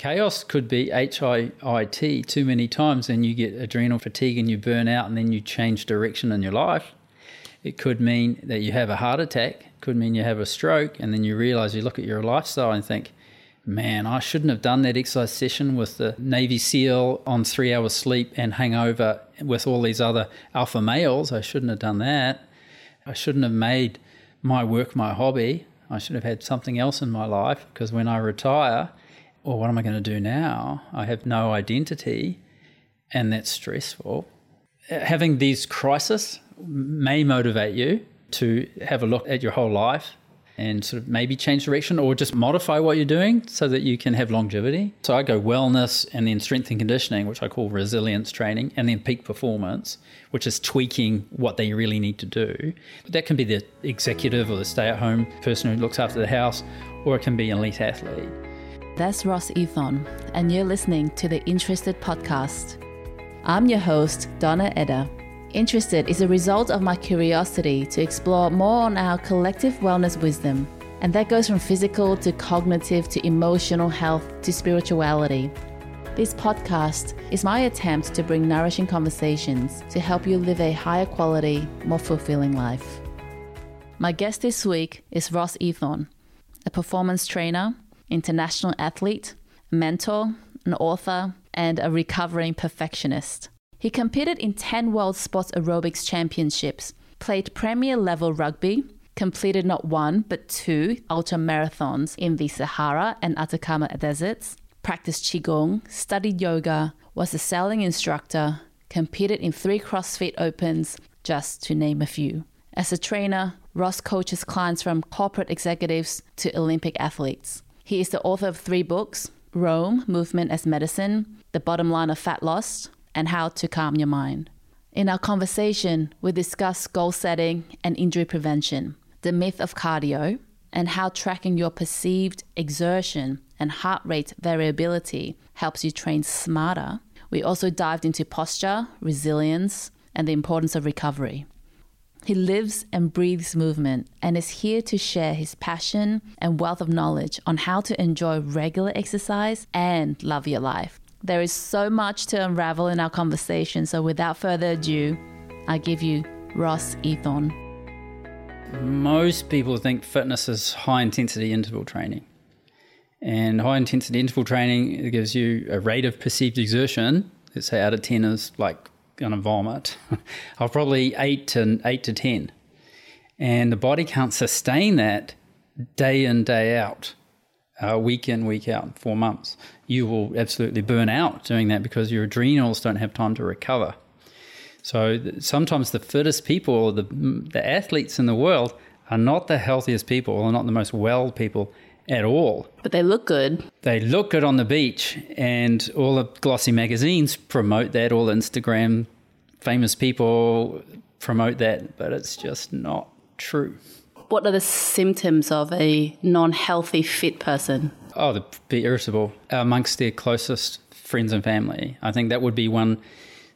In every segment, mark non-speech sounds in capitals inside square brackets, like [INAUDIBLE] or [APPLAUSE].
Chaos could be H I I T too many times and you get adrenal fatigue and you burn out and then you change direction in your life. It could mean that you have a heart attack, it could mean you have a stroke, and then you realize you look at your lifestyle and think, man, I shouldn't have done that exercise session with the Navy SEAL on three hours sleep and hangover with all these other alpha males. I shouldn't have done that. I shouldn't have made my work my hobby. I should have had something else in my life because when I retire, well, what am I going to do now? I have no identity, and that's stressful. Having these crises may motivate you to have a look at your whole life and sort of maybe change direction or just modify what you're doing so that you can have longevity. So I go wellness and then strength and conditioning, which I call resilience training, and then peak performance, which is tweaking what they really need to do. But That can be the executive or the stay at home person who looks after the house, or it can be an elite athlete. That's Ross Eathorne, and you're listening to the Interested podcast. I'm your host, Donna Eder. Interested is a result of my curiosity to explore more on our collective wellness wisdom, and that goes from physical to cognitive to emotional health to spirituality. This podcast is my attempt to bring nourishing conversations to help you live a higher quality, more fulfilling life. My guest this week is Ross Eathorne, a performance trainer, international athlete, mentor, an author, and a recovering perfectionist. He competed in 10 World Sports Aerobics Championships, played Premier level rugby, completed not one but two ultra marathons in the Sahara and Atacama deserts, practiced Qigong, studied yoga, was a sailing instructor, competed in three CrossFit Opens, just to name a few. As a trainer, Ross coaches clients from corporate executives to Olympic athletes. He is the author of three books Rome, Movement as Medicine, The Bottom Line of Fat Loss, and how to calm your mind. In our conversation, we discuss goal setting and injury prevention, the myth of cardio, and how tracking your perceived exertion and heart rate variability helps you train smarter. We also dived into posture, resilience, and the importance of recovery. He lives and breathes movement and is here to share his passion and wealth of knowledge on how to enjoy regular exercise and love your life. There is so much to unravel in our conversation, so without further ado, I give you Ross Eathorne. Most people think fitness is high intensity interval training. And high intensity interval training gives you a rate of perceived exertion. Let's say out of 10 is like going to vomit. [LAUGHS] I'll probably 8 to 8 to 10. And the body can't sustain that day in, day out uh, week in, week out, four months, you will absolutely burn out doing that because your adrenals don't have time to recover. So th- sometimes the fittest people, the, the athletes in the world, are not the healthiest people or not the most well people at all. But they look good. They look good on the beach, and all the glossy magazines promote that, all Instagram famous people promote that, but it's just not true what are the symptoms of a non healthy, fit person? Oh, they'd be irritable amongst their closest friends and family. I think that would be one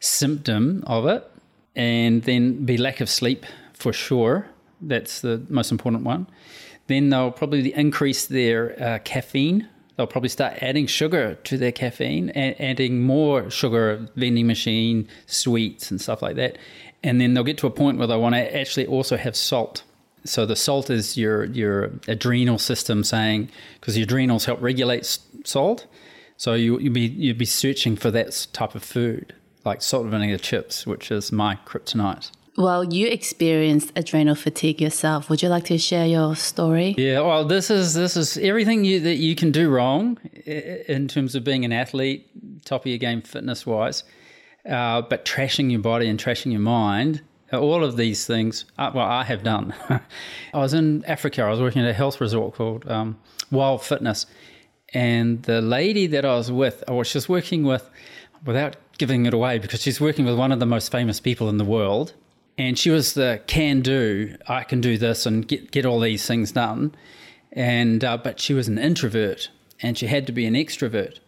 symptom of it. And then be lack of sleep for sure. That's the most important one. Then they'll probably increase their uh, caffeine. They'll probably start adding sugar to their caffeine, and adding more sugar, vending machine, sweets, and stuff like that. And then they'll get to a point where they want to actually also have salt so the salt is your your adrenal system saying because the adrenals help regulate salt. So you you'd be you'd be searching for that type of food like salt vinegar chips, which is my kryptonite. Well, you experienced adrenal fatigue yourself. Would you like to share your story? Yeah, well, this is this is everything you, that you can do wrong in terms of being an athlete, top of your game fitness wise, uh, but trashing your body and trashing your mind all of these things, uh, well, I have done. [LAUGHS] I was in Africa. I was working at a health resort called um, Wild Fitness. And the lady that I was with, was just working with, without giving it away, because she's working with one of the most famous people in the world. And she was the can do, I can do this and get, get all these things done. And, uh, but she was an introvert and she had to be an extrovert.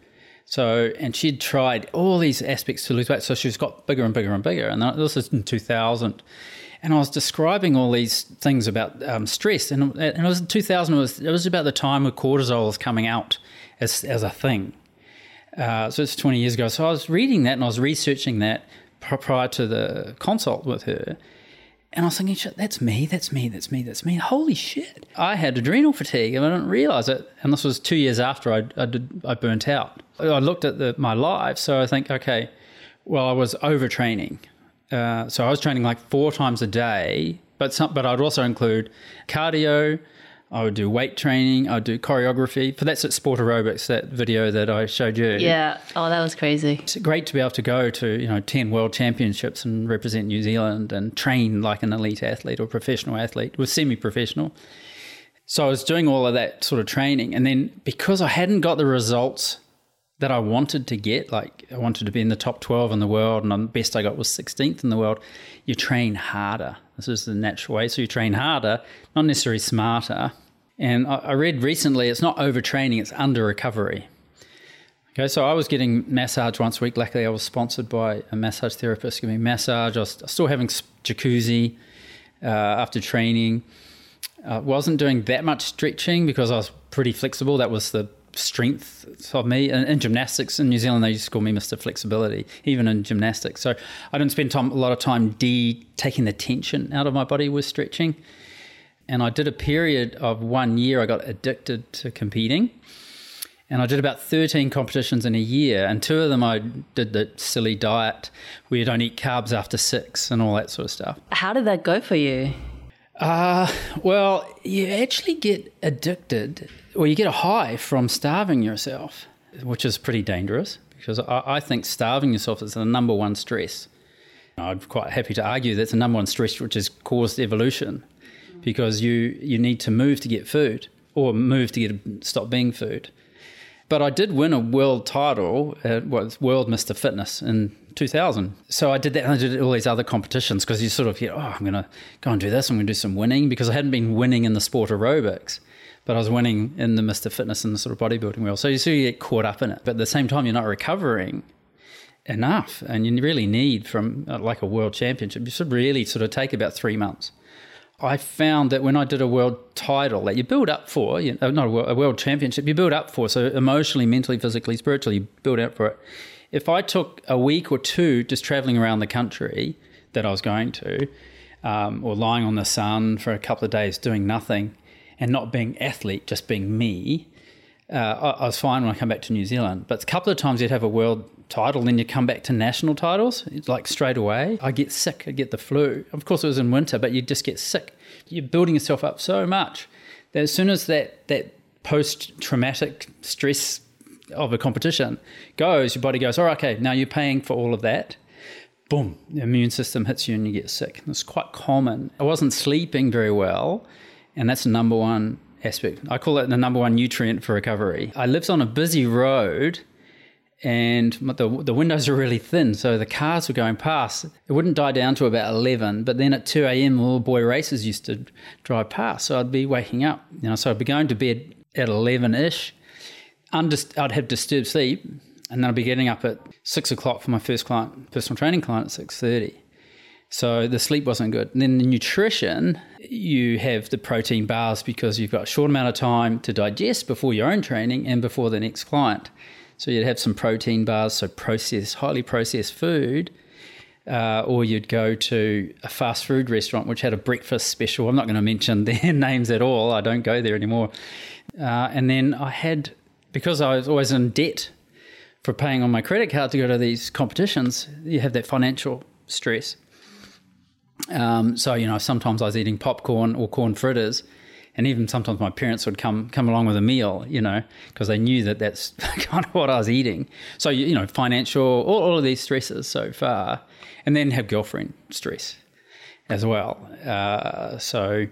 So, and she'd tried all these aspects to lose weight. So she's got bigger and bigger and bigger. And this is in 2000. And I was describing all these things about um, stress. And, and it was in 2000, it was, it was about the time where cortisol was coming out as, as a thing. Uh, so it's 20 years ago. So I was reading that and I was researching that prior to the consult with her. And I was thinking, shit, that's me, that's me, that's me, that's me. Holy shit. I had adrenal fatigue and I didn't realize it. And this was two years after I, I, did, I burnt out. I looked at the, my life. So I think, okay, well, I was overtraining. Uh, so I was training like four times a day, but some, but I'd also include cardio, I would do weight training. I would do choreography. For that's at Sport Aerobics, that video that I showed you. Yeah. Oh, that was crazy. It's great to be able to go to you know ten world championships and represent New Zealand and train like an elite athlete or professional athlete, was semi-professional. So I was doing all of that sort of training, and then because I hadn't got the results that I wanted to get, like I wanted to be in the top twelve in the world, and the best I got was sixteenth in the world. You train harder this is the natural way. So you train harder, not necessarily smarter. And I, read recently it's not overtraining, it's under recovery. Okay, so I was getting massage once a week. Luckily, I was sponsored by a massage therapist giving me massage. I was still having jacuzzi uh, after training. I wasn't doing that much stretching because I was pretty flexible. That was the strength of me. In, in, gymnastics in New Zealand, they used to call me Mr. Flexibility, even in gymnastics. So I didn't spend time, a lot of time de taking the tension out of my body with stretching. And I did a period of one year, I got addicted to competing. And I did about 13 competitions in a year. And two of them I did the silly diet where you don't eat carbs after six and all that sort of stuff. How did that go for you? Uh, well, you actually get addicted or you get a high from starving yourself, which is pretty dangerous because I, I think starving yourself is the number one stress. I'm quite happy to argue that's the number one stress which has caused evolution because you, you need to move to get food or move to get stop being food. But I did win a world title at what World Mr. Fitness in 2000. So I did that and I did all these other competitions because you sort of get, oh, I'm going to go and do this. I'm going to do some winning because I hadn't been winning in the sport aerobics, but I was winning in the Mr. Fitness and the sort of bodybuilding world. So you sort of get caught up in it. But at the same time, you're not recovering enough and you really need from uh, like a world championship, you should really sort of take about three months. I found that when I did a world title that you build up for, you know, not a world, a world, championship, you build up for. So emotionally, mentally, physically, spiritually, you build up for it. If I took a week or two just traveling around the country that I was going to, um, or lying on the sun for a couple of days doing nothing and not being athlete, just being me, uh, I, I, was fine when I come back to New Zealand. But a couple of times you'd have a world title, then you come back to national titles, like straight away. I get sick, I get the flu. Of course, it was in winter, but you just get sick. You're building yourself up so much that as soon as that, that post traumatic stress of a competition goes, your body goes, all right, okay, now you're paying for all of that. Boom, the immune system hits you and you get sick. It's quite common. I wasn't sleeping very well, and that's the number one aspect. I call it the number one nutrient for recovery. I lived on a busy road and the, the windows are really thin, so the cars were going past. It wouldn't die down to about 11, but then at 2 a.m., little boy races used to drive past, so I'd be waking up. You know, so I'd be going to bed at 11 ish. I'd have disturbed sleep, and then I'd be getting up at 6 o'clock for my first client, personal training client at 6.30. So the sleep wasn't good. And then the nutrition, you have the protein bars because you've got a short amount of time to digest before your own training and before the next client. So you'd have some protein bars, so processed, highly processed food. Uh, or you'd go to a fast food restaurant which had a breakfast special. I'm not going to mention [LAUGHS] their names at all. I don't go there anymore. Uh, and then I had, because I was always in debt for paying on my credit card to go to these competitions, you have that financial stress. Um, so you know, sometimes I was eating popcorn or corn fritters, and even sometimes my parents would come come along with a meal, you know, because they knew that that's [LAUGHS] kind of what I was eating. So you know, financial, all, all of these stresses so far, and then have girlfriend stress as well. Uh, so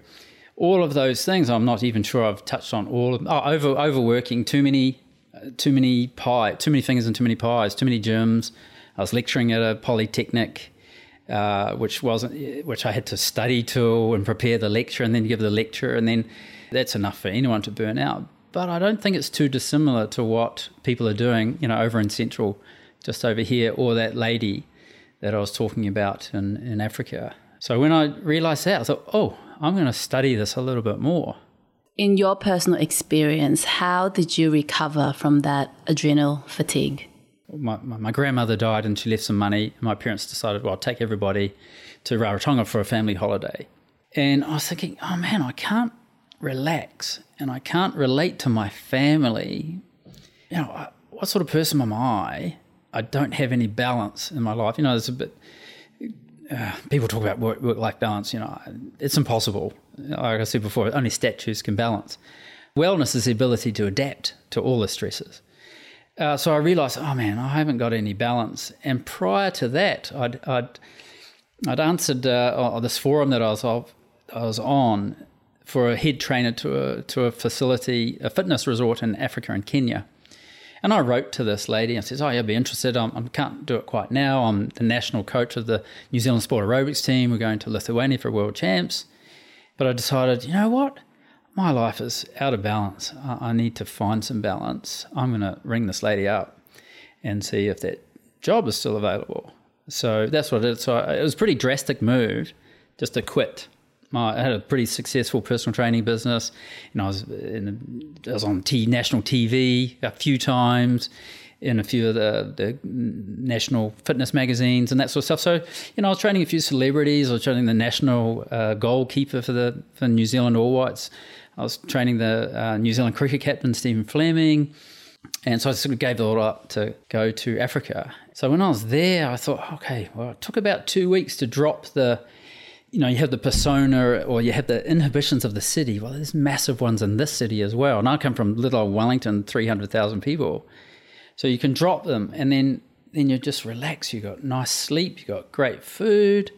all of those things, I'm not even sure I've touched on all of. Oh, over overworking, too many, uh, too many pie, too many fingers and too many pies, too many gyms. I was lecturing at a polytechnic uh, which wasn't which I had to study to and prepare the lecture and then give the lecture and then that's enough for anyone to burn out. But I don't think it's too dissimilar to what people are doing, you know, over in Central, just over here, or that lady that I was talking about in, in Africa. So when I realized that, I thought, oh, I'm going to study this a little bit more. In your personal experience, how did you recover from that adrenal fatigue? My, my grandmother died and she left some money. My parents decided, well, I'll take everybody to Rarotonga for a family holiday. And I was thinking, oh man, I can't relax and I can't relate to my family. You know, what sort of person am I? I don't have any balance in my life. You know, there's a bit, uh, people talk about work, life balance. You know, it's impossible. Like I said before, only statues can balance. Wellness is the ability to adapt to all the stresses. Uh, so I realised, oh man, I haven't got any balance. And prior to that, I'd I'd, I'd answered uh, this forum that I was I was on for a head trainer to a to a facility, a fitness resort in Africa and Kenya. And I wrote to this lady and says, "Oh, you'd be interested. I can't do it quite now. I'm the national coach of the New Zealand Sport Aerobics team. We're going to Lithuania for World Champs." But I decided, you know what? My life is out of balance. I, I need to find some balance. I'm going to ring this lady up and see if that job is still available. So that's what it. So it was a pretty drastic move just to quit my, I had a pretty successful personal training business, and I was in, I was on T, national TV a few times, in a few of the, the national fitness magazines and that sort of stuff. So, you know, I was training a few celebrities. I was training the national uh, goalkeeper for the for New Zealand All Whites. I was training the uh, New Zealand cricket captain Stephen Fleming. And so I sort of gave it all up to go to Africa. So when I was there, I thought, okay, well, it took about two weeks to drop the you know, you have the persona or you have the inhibitions of the city. Well, there's massive ones in this city as well. And I come from little Wellington, 300,000 people. So you can drop them and then, then you just relax. You've got nice sleep, you've got great food.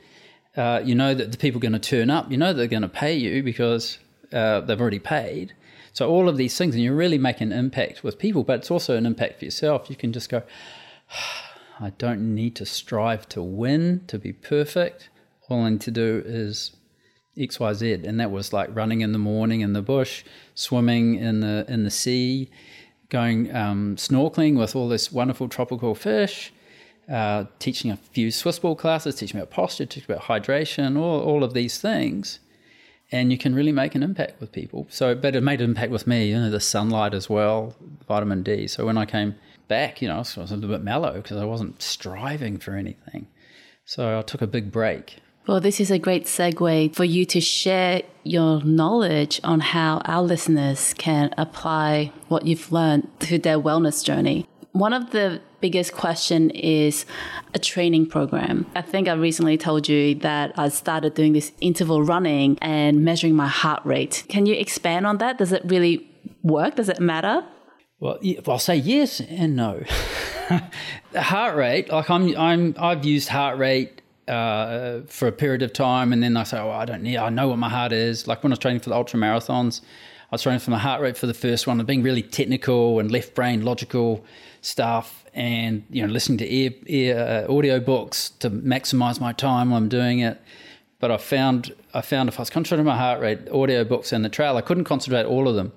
Uh, you know that the people are going to turn up. You know they're going to pay you because uh, they've already paid. So all of these things, and you really make an impact with people, but it's also an impact for yourself. You can just go, [SIGHS] I don't need to strive to win, to be perfect all I need to do is X, Y, Z, and that was like running in the morning in the bush, swimming in the in the sea, going um, snorkeling with all this wonderful tropical fish, uh, teaching a few Swiss ball classes, teaching about posture, teaching about hydration, all all of these things, and you can really make an impact with people. So, but it made an impact with me, you know, the sunlight as well, vitamin D. So when I came back, you know, I was a little bit mellow because I wasn't striving for anything. So I took a big break well, this is a great segue for you to share your knowledge on how our listeners can apply what you've learned to their wellness journey. One of the biggest question is a training program. I think I recently told you that I started doing this interval running and measuring my heart rate. Can you expand on that? Does it really work? Does it matter? Well, I'll say yes and no. [LAUGHS] heart rate, like I'm, I'm, I've used heart rate uh, for a period of time, and then I say, "Oh, I don't need. I know what my heart is." Like when I was training for the ultra marathons, I was training for my heart rate for the first one, and being really technical and left brain logical stuff, and you know, listening to ear, ear uh, audio books to maximize my time I'm doing it. But I found I found if I was concentrating my heart rate, audio books and the trail, I couldn't concentrate all of them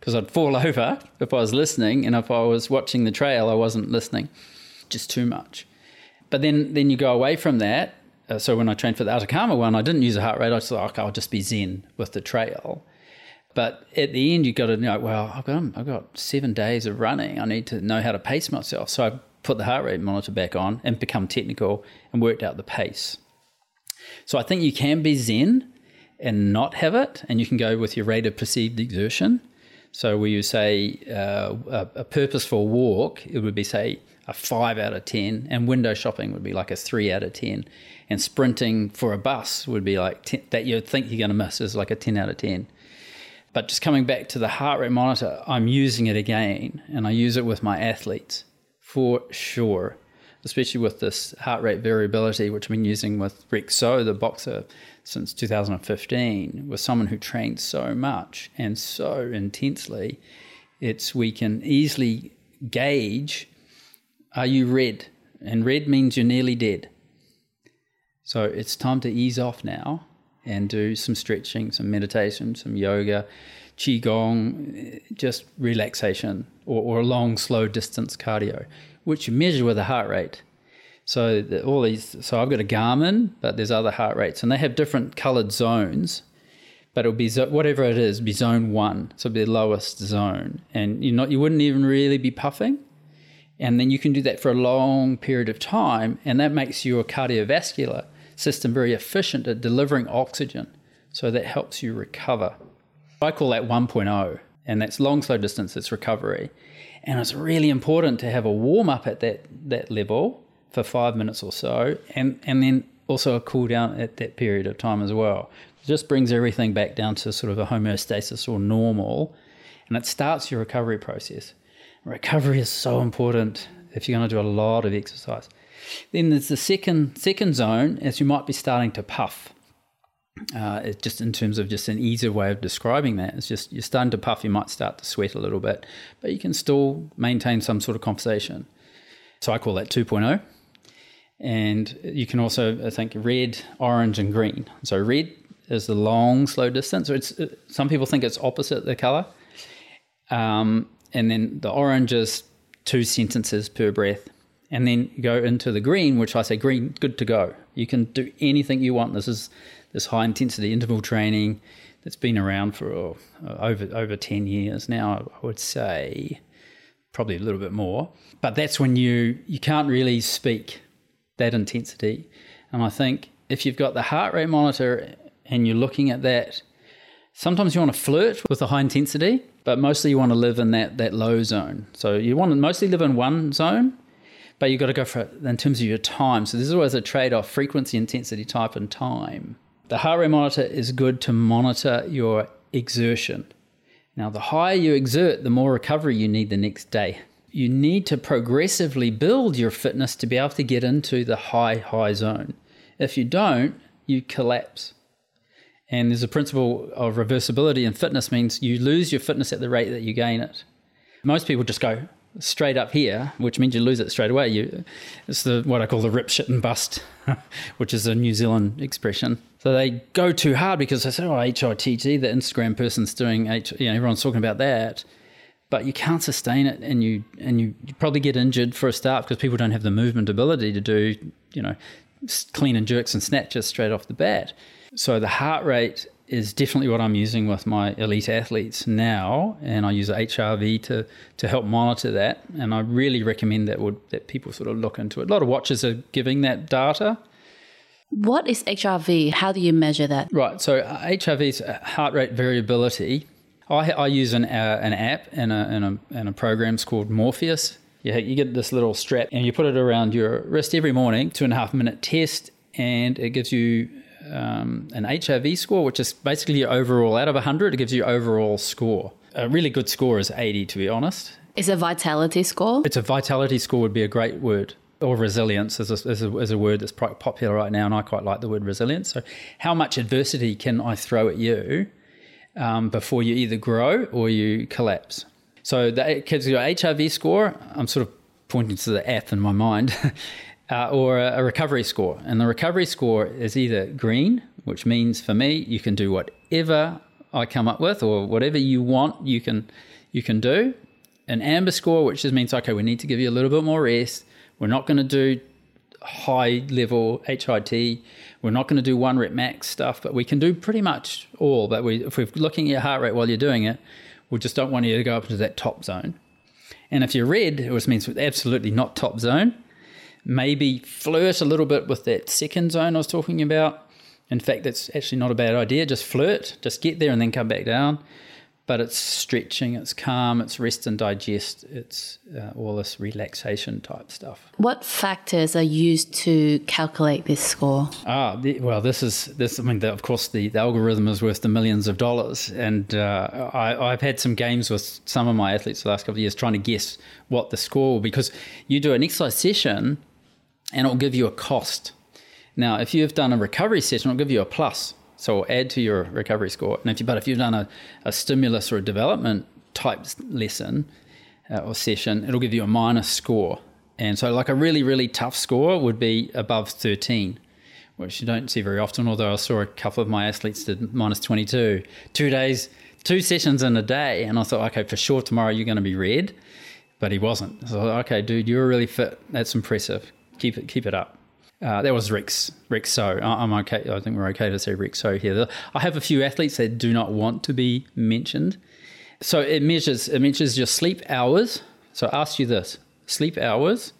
because I'd fall [LAUGHS] over if I was listening, and if I was watching the trail, I wasn't listening. Just too much. But then, then you go away from that. Uh, so when I trained for the Atacama one, I didn't use a heart rate. I just thought, okay, I'll just be zen with the trail. But at the end, you've got to know, well, I've got, I've got seven days of running. I need to know how to pace myself. So I put the heart rate monitor back on and become technical and worked out the pace. So I think you can be zen and not have it, and you can go with your rate of perceived exertion. So where you say uh, a, a purposeful walk, it would be say a five out of 10, and window shopping would be like a three out of 10, and sprinting for a bus would be like 10, that you'd think you're going to miss is like a 10 out of 10. But just coming back to the heart rate monitor, I'm using it again, and I use it with my athletes for sure, especially with this heart rate variability, which I've been using with Rex Tso, the boxer, since 2015, with someone who trains so much and so intensely. It's we can easily gauge are you red? And red means you're nearly dead. So it's time to ease off now and do some stretching, some meditation, some yoga, qigong, just relaxation, or, or a long, slow distance cardio, which you measure with a heart rate. So the, all these, so I've got a Garmin, but there's other heart rates, and they have different coloured zones. But it'll be whatever it is, be zone one, so it'll be the lowest zone, and you not you wouldn't even really be puffing And then you can do that for a long period of time, and that makes your cardiovascular system very efficient at delivering oxygen. So that helps you recover. I call that 1.0, and that's long, slow distance, it's recovery. And it's really important to have a warm up at that, that level for five minutes or so, and, and then also a cool down at that period of time as well. It just brings everything back down to sort of a homeostasis or normal, and it starts your recovery process. Recovery is so important if you're going to do a lot of exercise. Then there's the second second zone, as you might be starting to puff. Uh, just in terms of just an easier way of describing that, it's just you're starting to puff. You might start to sweat a little bit, but you can still maintain some sort of conversation. So I call that 2.0. And you can also I think red, orange, and green. So red is the long, slow distance. So it's some people think it's opposite the color. Um, and then the orange is two sentences per breath. And then go into the green, which I say green, good to go. You can do anything you want. This is this high intensity interval training that's been around for oh, uh, over over 10 years now, I would say, probably a little bit more. But that's when you you can't really speak that intensity. And I think if you've got the heart rate monitor and you're looking at that, sometimes you want to flirt with the high intensity, but mostly you want to live in that that low zone. So you want to mostly live in one zone, but you've got to go for it in terms of your time. So there's always a trade off frequency, intensity, type, and time. The heart rate monitor is good to monitor your exertion. Now, the higher you exert, the more recovery you need the next day you need to progressively build your fitness to be able to get into the high, high zone. If you don't, you collapse. And there's a principle of reversibility in fitness means you lose your fitness at the rate that you gain it. Most people just go straight up here, which means you lose it straight away. You, it's the what I call the rip, shit, and bust, [LAUGHS] which is a New Zealand expression. So they go too hard because they say, "Oh, HIIT, the Instagram person's doing H." You know, everyone's talking about that but you can't sustain it and you and you, you probably get injured for a start because people don't have the movement ability to do you know clean and jerks and snatches straight off the bat so the heart rate is definitely what I'm using with my elite athletes now, and I use HRV to to help monitor that. And I really recommend that would that people sort of look into it. A lot of watches are giving that data. What is HRV? How do you measure that? Right. So uh, HRV is heart rate variability, I, I use an, uh, an app and a, and, a, and a program's called Morpheus. You, you get this little strap and you put it around your wrist every morning, two and a half minute test, and it gives you um, an HRV score, which is basically your overall. Out of 100, it gives you overall score. A really good score is 80, to be honest. Is a vitality score? It's a vitality score would be a great word. Or resilience is a, is, a, is a word that's popular right now, and I quite like the word resilience. So, how much adversity can I throw at you um, before you either grow or you collapse. So that gives you your HRV score, I'm sort of pointing to the F in my mind, [LAUGHS] uh, or a, recovery score. And the recovery score is either green, which means for me you can do whatever I come up with or whatever you want you can you can do. An amber score, which just means okay, we need to give you a little bit more rest. We're not going to do high level HIT. We're not going to do one rep max stuff, but we can do pretty much all. But we, if we're looking at your heart rate while you're doing it, we just don't want you to go up into that top zone. And if you're red, which means absolutely not top zone, maybe flirt a little bit with that second zone I was talking about. In fact, that's actually not a bad idea. Just flirt, just get there and then come back down but it's stretching, it's calm, it's rest and digest, it's uh, all this relaxation type stuff. What factors are used to calculate this score? Ah, the, well, this is this. I mean, the, of course, the, the, algorithm is worth the millions of dollars, and uh, I, have had some games with some of my athletes the last couple of years trying to guess what the score will be because you do an exercise session, and it'll give you a cost. Now, if you've done a recovery session, it'll give you a plus so add to your recovery score. And if you, but if you've done a, a stimulus or a development type lesson uh, or session, it'll give you a minus score. And so, like a really, really tough score would be above 13, which you don't see very often. Although I saw a couple of my athletes did minus 22, two days, two sessions in a day. And I thought, okay, for sure tomorrow you're going to be red. But he wasn't. So, okay, dude, you're really fit. That's impressive. Keep it, keep it up. Uh, that was Rex Rex Tso. I'm okay. I think we're okay to say Rex Tso here. I have a few athletes that do not want to be mentioned. So it measures it measures your sleep hours. So I ask you this: sleep hours.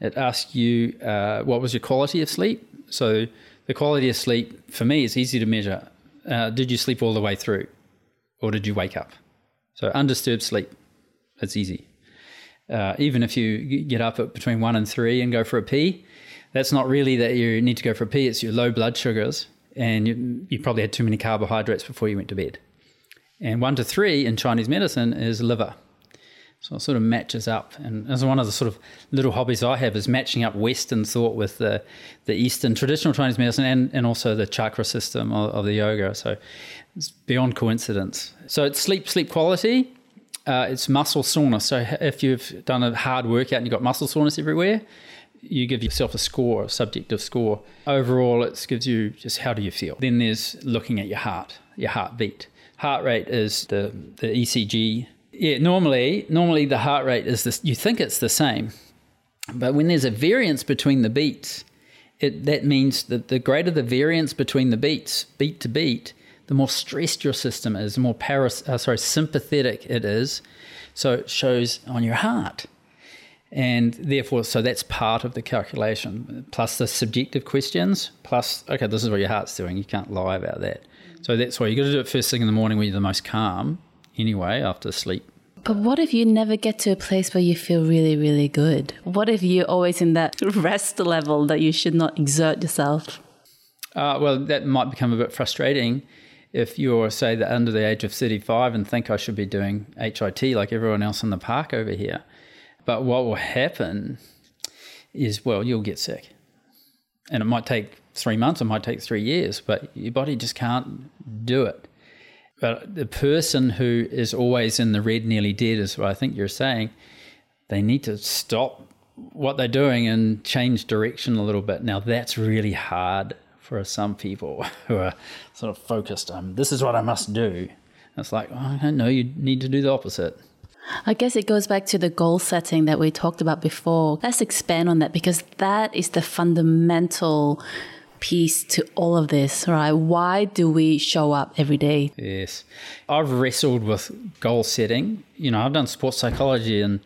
It asks you uh, what was your quality of sleep. So the quality of sleep for me is easy to measure. Uh, did you sleep all the way through, or did you wake up? So undisturbed sleep, it's easy. Uh, even if you get up at between one and three and go for a pee, that's not really that you need to go for a pee. It's your low blood sugars, and you, you probably had too many carbohydrates before you went to bed. And one to three in Chinese medicine is liver. So it sort of matches up. And as one of the sort of little hobbies I have is matching up Western thought with the, the Eastern traditional Chinese medicine and, and also the chakra system of, of the yoga. So it's beyond coincidence. So it's sleep, sleep quality. Uh, it's muscle soreness. So if you've done a hard workout and you've got muscle soreness everywhere, you give yourself a score, a subjective score. Overall, it gives you just how do you feel. Then there's looking at your heart, your heartbeat. Heart rate is the, the ECG yeah, normally, normally the heart rate is this. You think it's the same, but when there's a variance between the beats, it, that means that the greater the variance between the beats, beat to beat, the more stressed your system is, the more paras, uh, sorry, sympathetic it is. So it shows on your heart. And therefore, so that's part of the calculation, plus the subjective questions, plus, okay, this is what your heart's doing. You can't lie about that. So that's why you've got to do it first thing in the morning when you're the most calm anyway after sleep. But what if you never get to a place where you feel really, really good? What if you're always in that [LAUGHS] rest level that you should not exert yourself? Uh, well, that might become a bit frustrating if you're, say, the, under the age of 35 and think I should be doing HIT like everyone else in the park over here. But what will happen is, well, you'll get sick. And it might take three months, it might take three years, but your body just can't do it. But the person who is always in the red, nearly dead, is what I think you're saying. They need to stop what they're doing and change direction a little bit. Now, that's really hard for some people [LAUGHS] who are sort of focused on this is what I must do. It's like, oh, I don't know, you need to do the opposite. I guess it goes back to the goal setting that we talked about before. Let's expand on that because that is the fundamental piece to all of this, right? Why do we show up every day? Yes. I've wrestled with goal setting. You know, I've done sports psychology in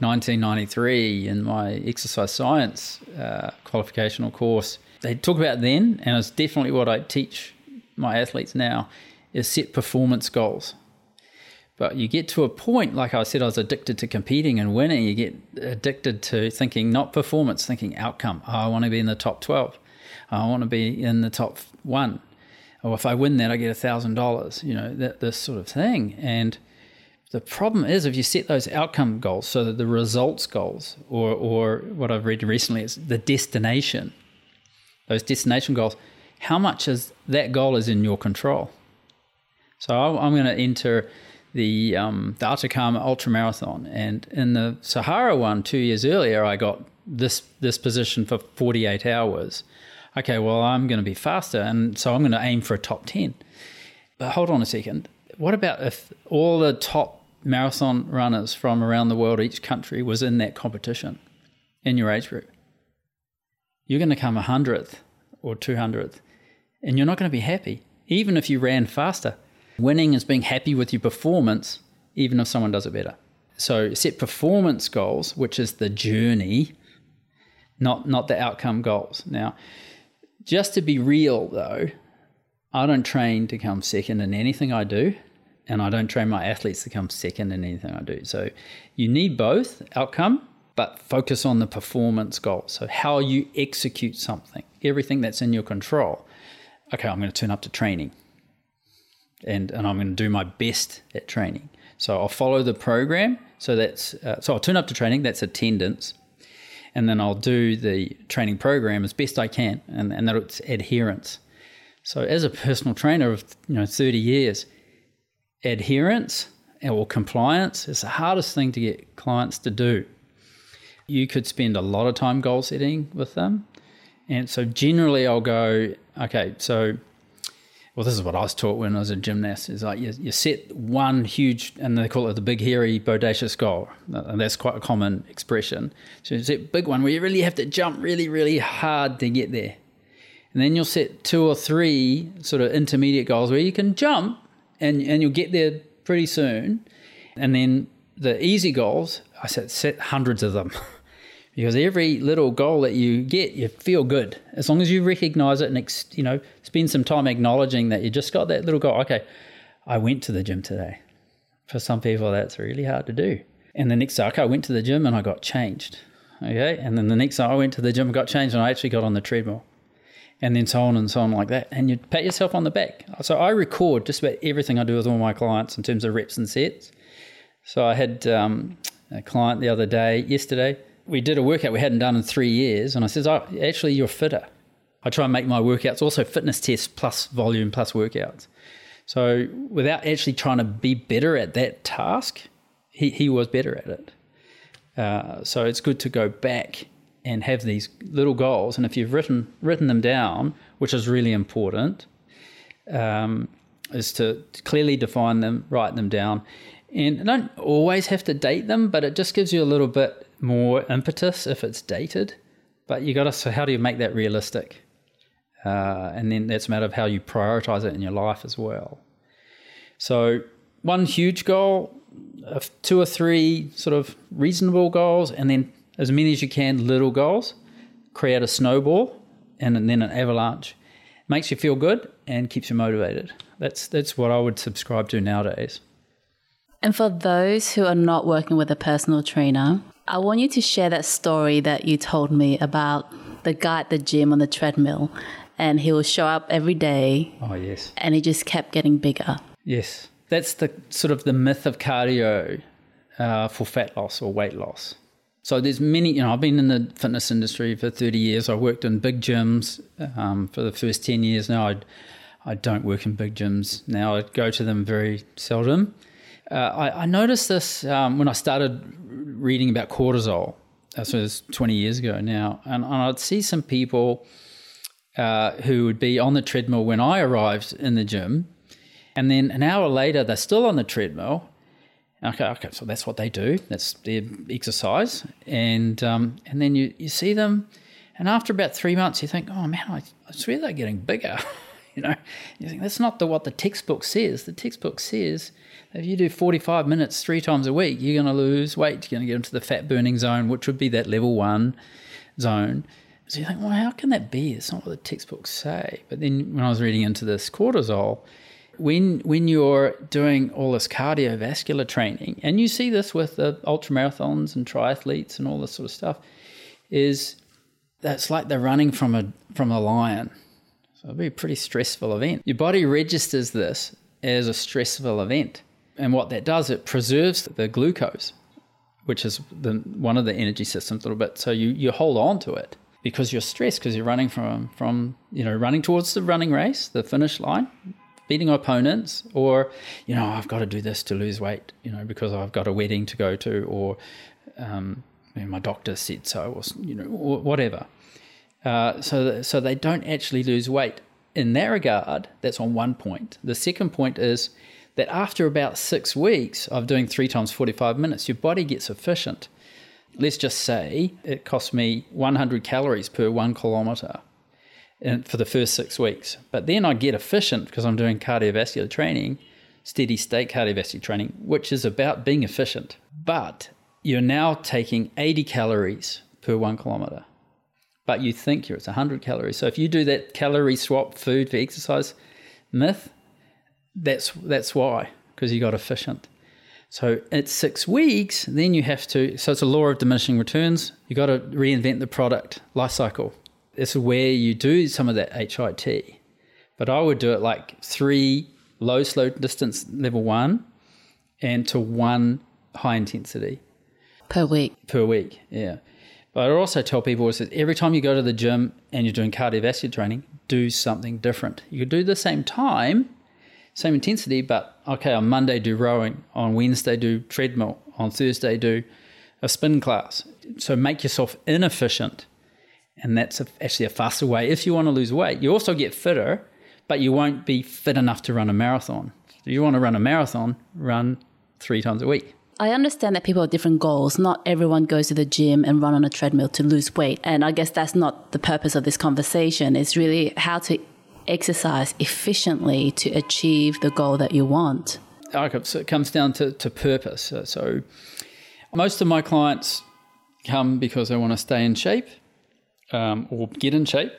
1993 in my exercise science uh, qualificational course. They talk about then, and it's definitely what I teach my athletes now, is set performance goals. But you get to a point, like I said, I was addicted to competing and winning. You get addicted to thinking not performance, thinking outcome. Oh, I want to be in the top 12. I want to be in the top one. Or if I win that, I get a thousand dollars. You know, that this sort of thing. And the problem is if you set those outcome goals, so that the results goals, or or what I've read recently is the destination. Those destination goals. How much is that goal is in your control? So I'm going to enter the um, the Atacama Ultra Marathon, and in the Sahara one two years earlier, I got this this position for 48 hours okay, well, I'm going to be faster. And so I'm going to aim for a top 10. But hold on a second. What about if all the top marathon runners from around the world, each country, was in that competition in your age group? You're going to come 100th or 200th, and you're not going to be happy, even if you ran faster. Winning is being happy with your performance, even if someone does it better. So set performance goals, which is the journey, not not the outcome goals. Now, just to be real, though, I don't train to come second in anything I do, and I don't train my athletes to come second in anything I do. So you need both outcome, but focus on the performance goal. So how you execute something, everything that's in your control. Okay, I'm going to turn up to training, and and I'm going to do my best at training. So I'll follow the program. So that's uh, so I'll turn up to training. That's attendance and then I'll do the training program as best I can, and, and that it's adherence. So as a personal trainer of you know 30 years, adherence or compliance is the hardest thing to get clients to do. You could spend a lot of time goal setting with them. And so generally I'll go, okay, so well, this is what I was taught when I was a gymnast. Is like you, you set one huge, and they call it the big, hairy, bodacious goal, and that's quite a common expression. So you set big one where you really have to jump really, really hard to get there, and then you'll set two or three sort of intermediate goals where you can jump, and and you'll get there pretty soon, and then the easy goals, I set set hundreds of them. [LAUGHS] because every little goal that you get, you feel good as long as you recognize it and you know spend some time acknowledging that you just got that little goal. Okay, I went to the gym today. For some people, that's really hard to do. And the next day, okay, I went to the gym and I got changed. Okay, and then the next day I went to the gym and got changed and I actually got on the treadmill and then so on and so on like that. And you pat yourself on the back. So I record just about everything I do with all my clients in terms of reps and sets. So I had um, a client the other day, yesterday. We did a workout we hadn't done in three years, and I says, "Oh, actually, you're fitter." I try and make my workouts also fitness tests plus volume plus workouts. So without actually trying to be better at that task, he, he was better at it. Uh, so it's good to go back and have these little goals. And if you've written written them down, which is really important, um, is to clearly define them, write them down, and don't always have to date them, but it just gives you a little bit more impetus if it's dated. But you got to so how do you make that realistic? Uh, and then that's a matter of how you prioritize it in your life as well. So one huge goal, two or three sort of reasonable goals, and then as many as you can little goals, create a snowball and then an avalanche. Makes you feel good and keeps you motivated. That's that's what I would subscribe to nowadays. And for those who are not working with a personal trainer, I want you to share that story that you told me about the guy at the gym on the treadmill and he will show up every day. Oh yes. And he just kept getting bigger. Yes. That's the sort of the myth of cardio uh, for fat loss or weight loss. So there's many, you know, I've been in the fitness industry for 30 years. I worked in big gyms um, for the first 10 years. Now I, I don't work in big gyms now. I go to them very seldom. Uh, I, I, noticed this um, when I started reading about cortisol. This was 20 years ago now. And, and I'd see some people uh, who would be on the treadmill when I arrived in the gym. And then an hour later, they're still on the treadmill Okay, okay, so that's what they do. That's their exercise, and um, and then you, you see them, and after about three months, you think, oh man, I, I swear they're getting bigger. [LAUGHS] you know, you think that's not the what the textbook says. The textbook says if you do forty five minutes three times a week, you're going to lose weight. You're going to get into the fat burning zone, which would be that level one zone. So you think, well, how can that be? It's not what the textbooks say. But then when I was reading into this cortisol when when you're doing all this cardiovascular training, and you see this with the ultra marathons and triathletes and all this sort of stuff, is that's like they're running from a from a lion. So it'll be a pretty stressful event. Your body registers this as a stressful event, and what that does, it preserves the glucose, which is the one of the energy systems a little bit. So you you hold on to it because you're stressed because you're running from from you know running towards the running race, the finish line, beating opponents or you know i've got to do this to lose weight you know because i've got a wedding to go to or um, you know, my doctor said so or you know whatever. Uh, so so they don't actually lose weight. In that regard that's on one point. The second point is that after about six weeks of doing three times 45 minutes your body gets efficient let's just say it costs me 100 calories per one kilometer for the first six weeks. But then I get efficient because I'm doing cardiovascular training, steady state cardiovascular training, which is about being efficient. But you're now taking 80 calories per one kilometer. But you think you're it's 100 calories. So if you do that calorie swap food for exercise myth, that's that's why because you got efficient. So at six weeks, then you have to. So it's a law of diminishing returns. You got to reinvent the product life cycle it's where you do some of that HIT. But I would do it like three low slow distance level one and to one high intensity per week. Per week, yeah. But I also tell people is that every time you go to the gym and you're doing cardiovascular training, do something different. You could do the same time, same intensity, but okay, on Monday do rowing, on Wednesday do treadmill, on Thursday do a spin class. So make yourself inefficient and that's a, actually a faster way if you want to lose weight. You also get fitter, but you won't be fit enough to run a marathon. If you want to run a marathon, run three times a week. I understand that people have different goals. Not everyone goes to the gym and run on a treadmill to lose weight. And I guess that's not the purpose of this conversation. It's really how to exercise efficiently to achieve the goal that you want. Okay, so it comes down to, to purpose. So, most of my clients come because they want to stay in shape um, or get in shape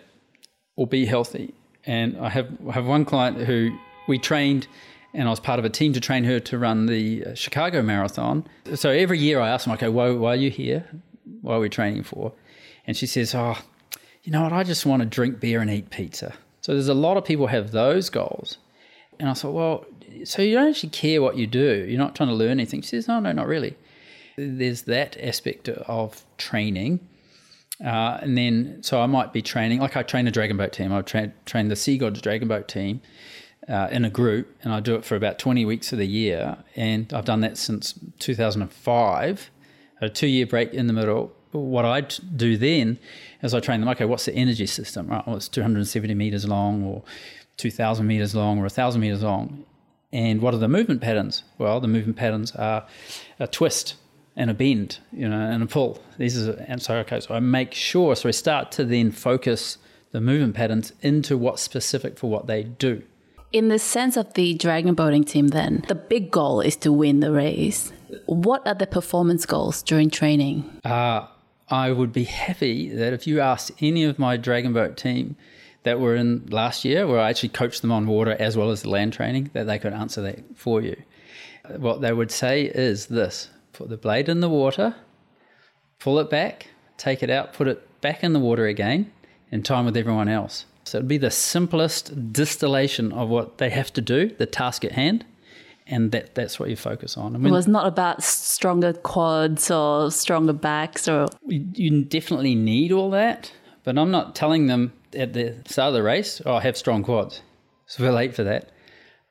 or be healthy. And I have I have one client who we trained, and I was part of a team to train her to run the uh, Chicago Marathon. So every year I ask them, okay, why, why are you here? Why are we training for? And she says, oh, you know what? I just want to drink beer and eat pizza. So there's a lot of people have those goals. And I thought, well, so you don't actually care what you do. You're not trying to learn anything. She says, no, no, not really. There's that aspect of training. Uh, and then, so I might be training, like I train a dragon boat team. I train, train the Sea Gods dragon boat team uh, in a group, and I do it for about 20 weeks of the year. And I've done that since 2005, a two year break in the middle. What I do then is I train them, okay, what's the energy system? Right, well, it's 270 meters long, or 2,000 meters long, or 1,000 meters long. And what are the movement patterns? Well, the movement patterns are a twist and a bend, you know, and a pull. These are and so okay. So I make sure. So I start to then focus the movement patterns into what's specific for what they do. In the sense of the dragon boating team, then the big goal is to win the race. What are the performance goals during training? Uh, I would be happy that if you asked any of my dragon boat team that were in last year, where I actually coached them on water as well as the land training, that they could answer that for you. What they would say is this put the blade in the water, pull it back, take it out, put it back in the water again, in time with everyone else. So it'd be the simplest distillation of what they have to do, the task at hand, and that that's what you focus on. I mean, it was not about stronger quads or stronger backs or. You definitely need all that, but I'm not telling them at the start of the race, oh, I have strong quads. It's very late for that.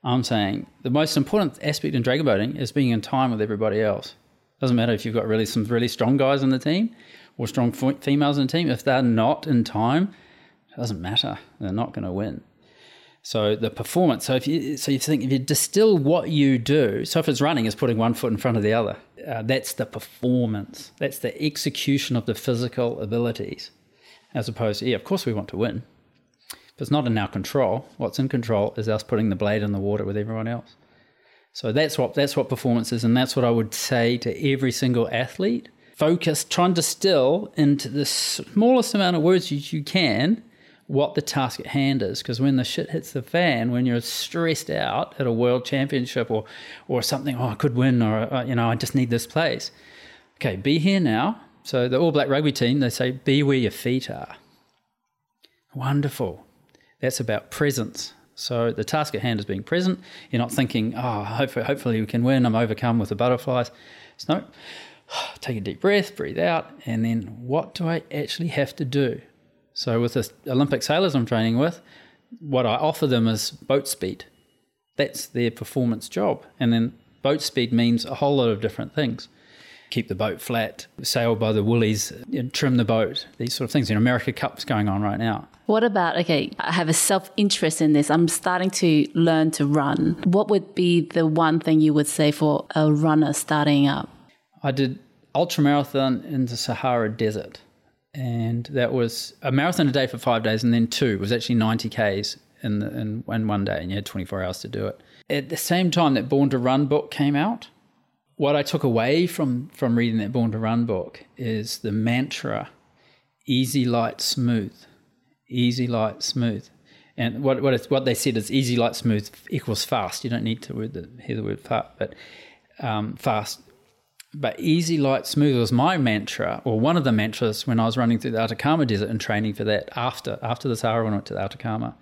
I'm saying the most important aspect in dragon boating is being in time with everybody else. Doesn't matter if you've got really some really strong guys in the team or strong females in the team. If they're not in time, it doesn't matter. They're not going to win. So the performance. So if you so you think if you distill what you do. So if it's running, it's putting one foot in front of the other. Uh, that's the performance. That's the execution of the physical abilities, as opposed to yeah. Of course, we want to win, but it's not in our control. What's in control is us putting the blade in the water with everyone else. So that's what that's what performance is, and that's what I would say to every single athlete. Focus, try and distill into the smallest amount of words you, you can what the task at hand is. Because when the shit hits the fan, when you're stressed out at a world championship or or something, oh, I could win, or uh, you know, I just need this place. Okay, be here now. So the All Black rugby team, they say, be where your feet are. Wonderful. That's about presence. So the task at hand is being present. You're not thinking, oh, hopefully, hopefully we can win. I'm overcome with the butterflies. It's no, [SIGHS] take a deep breath, breathe out, and then what do I actually have to do? So with the Olympic sailors I'm training with, what I offer them is boat speed. That's their performance job. And then boat speed means a whole lot of different things keep the boat flat, sail by the woolies, trim the boat, these sort of things. In America Cup's going on right now. What about, okay, I have a self interest in this. I'm starting to learn to run. What would be the one thing you would say for a runner starting up? I did ultramarathon in the Sahara Desert. And that was a marathon a day for five days, and then two it was actually 90 Ks in, the, in, in one day, and you had 24 hours to do it. At the same time that Born to Run book came out, what I took away from from reading that Born to Run book is the mantra easy, light, smooth. Easy, light, smooth. And what what, what they said is easy, light, smooth equals fast. You don't need to hear the word fast, but um, fast. But easy, light, smooth was my mantra, or one of the mantras when I was running through the Atacama Desert and training for that after after the Sahara when I went to the Atacama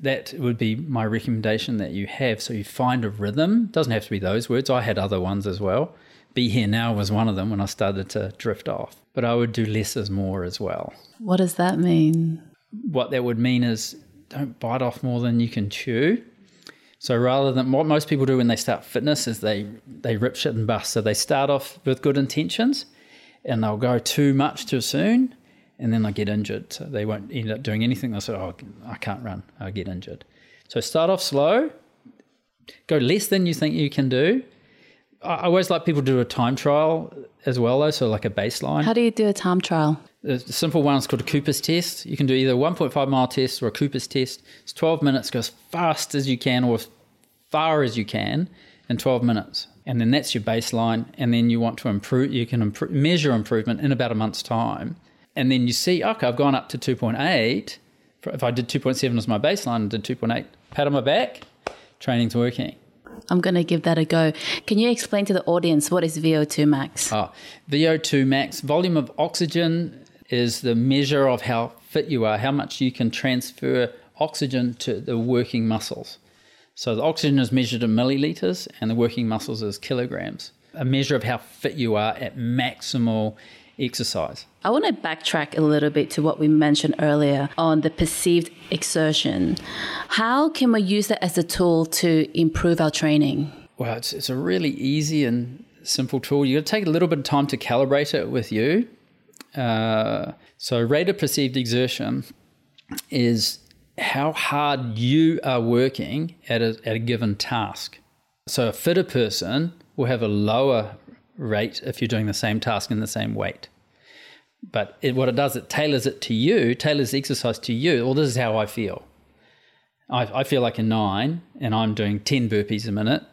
that would be my recommendation that you have. So you find a rhythm. Doesn't have to be those words. I had other ones as well. Be here now was one of them when I started to drift off. But I would do less is more as well. What does that mean? What that would mean is don't bite off more than you can chew. So rather than what most people do when they start fitness is they they rip shit and bust. So they start off with good intentions and they'll go too much too soon and then they get injured. So they won't end up doing anything. They'll say, oh, I can't run. I get injured. So start off slow, go less than you think you can do. I always like people to do a time trial as well, though, so like a baseline. How do you do a time trial? The simple one is called a Cooper's test. You can do either a 1.5 mile test or a Cooper's test. It's 12 minutes, go as fast as you can or as far as you can in 12 minutes. and then that's your baseline. And then you want to improve, you can improve, measure improvement in about a month's time. And then you see, okay, I've gone up to 2.8. If I did 2.7 as my baseline and did 2.8, pat on my back, training's working. I'm going to give that a go. Can you explain to the audience what is VO2 max? Ah, oh, VO2 max, volume of oxygen is the measure of how fit you are, how much you can transfer oxygen to the working muscles. So the oxygen is measured in milliliters and the working muscles is kilograms. A measure of how fit you are at maximal exercise. I want to backtrack a little bit to what we mentioned earlier on the perceived exertion. How can we use that as a tool to improve our training? Well, it's, it's a really easy and simple tool. You got to take a little bit of time to calibrate it with you. Uh, so, rate of perceived exertion is how hard you are working at a, at a given task. So, a fitter person will have a lower rate if you're doing the same task in the same weight. But it, what it does, it tailors it to you, tailors the exercise to you. Well, this is how I feel. I, I feel like a nine and I'm doing 10 burpees a minute.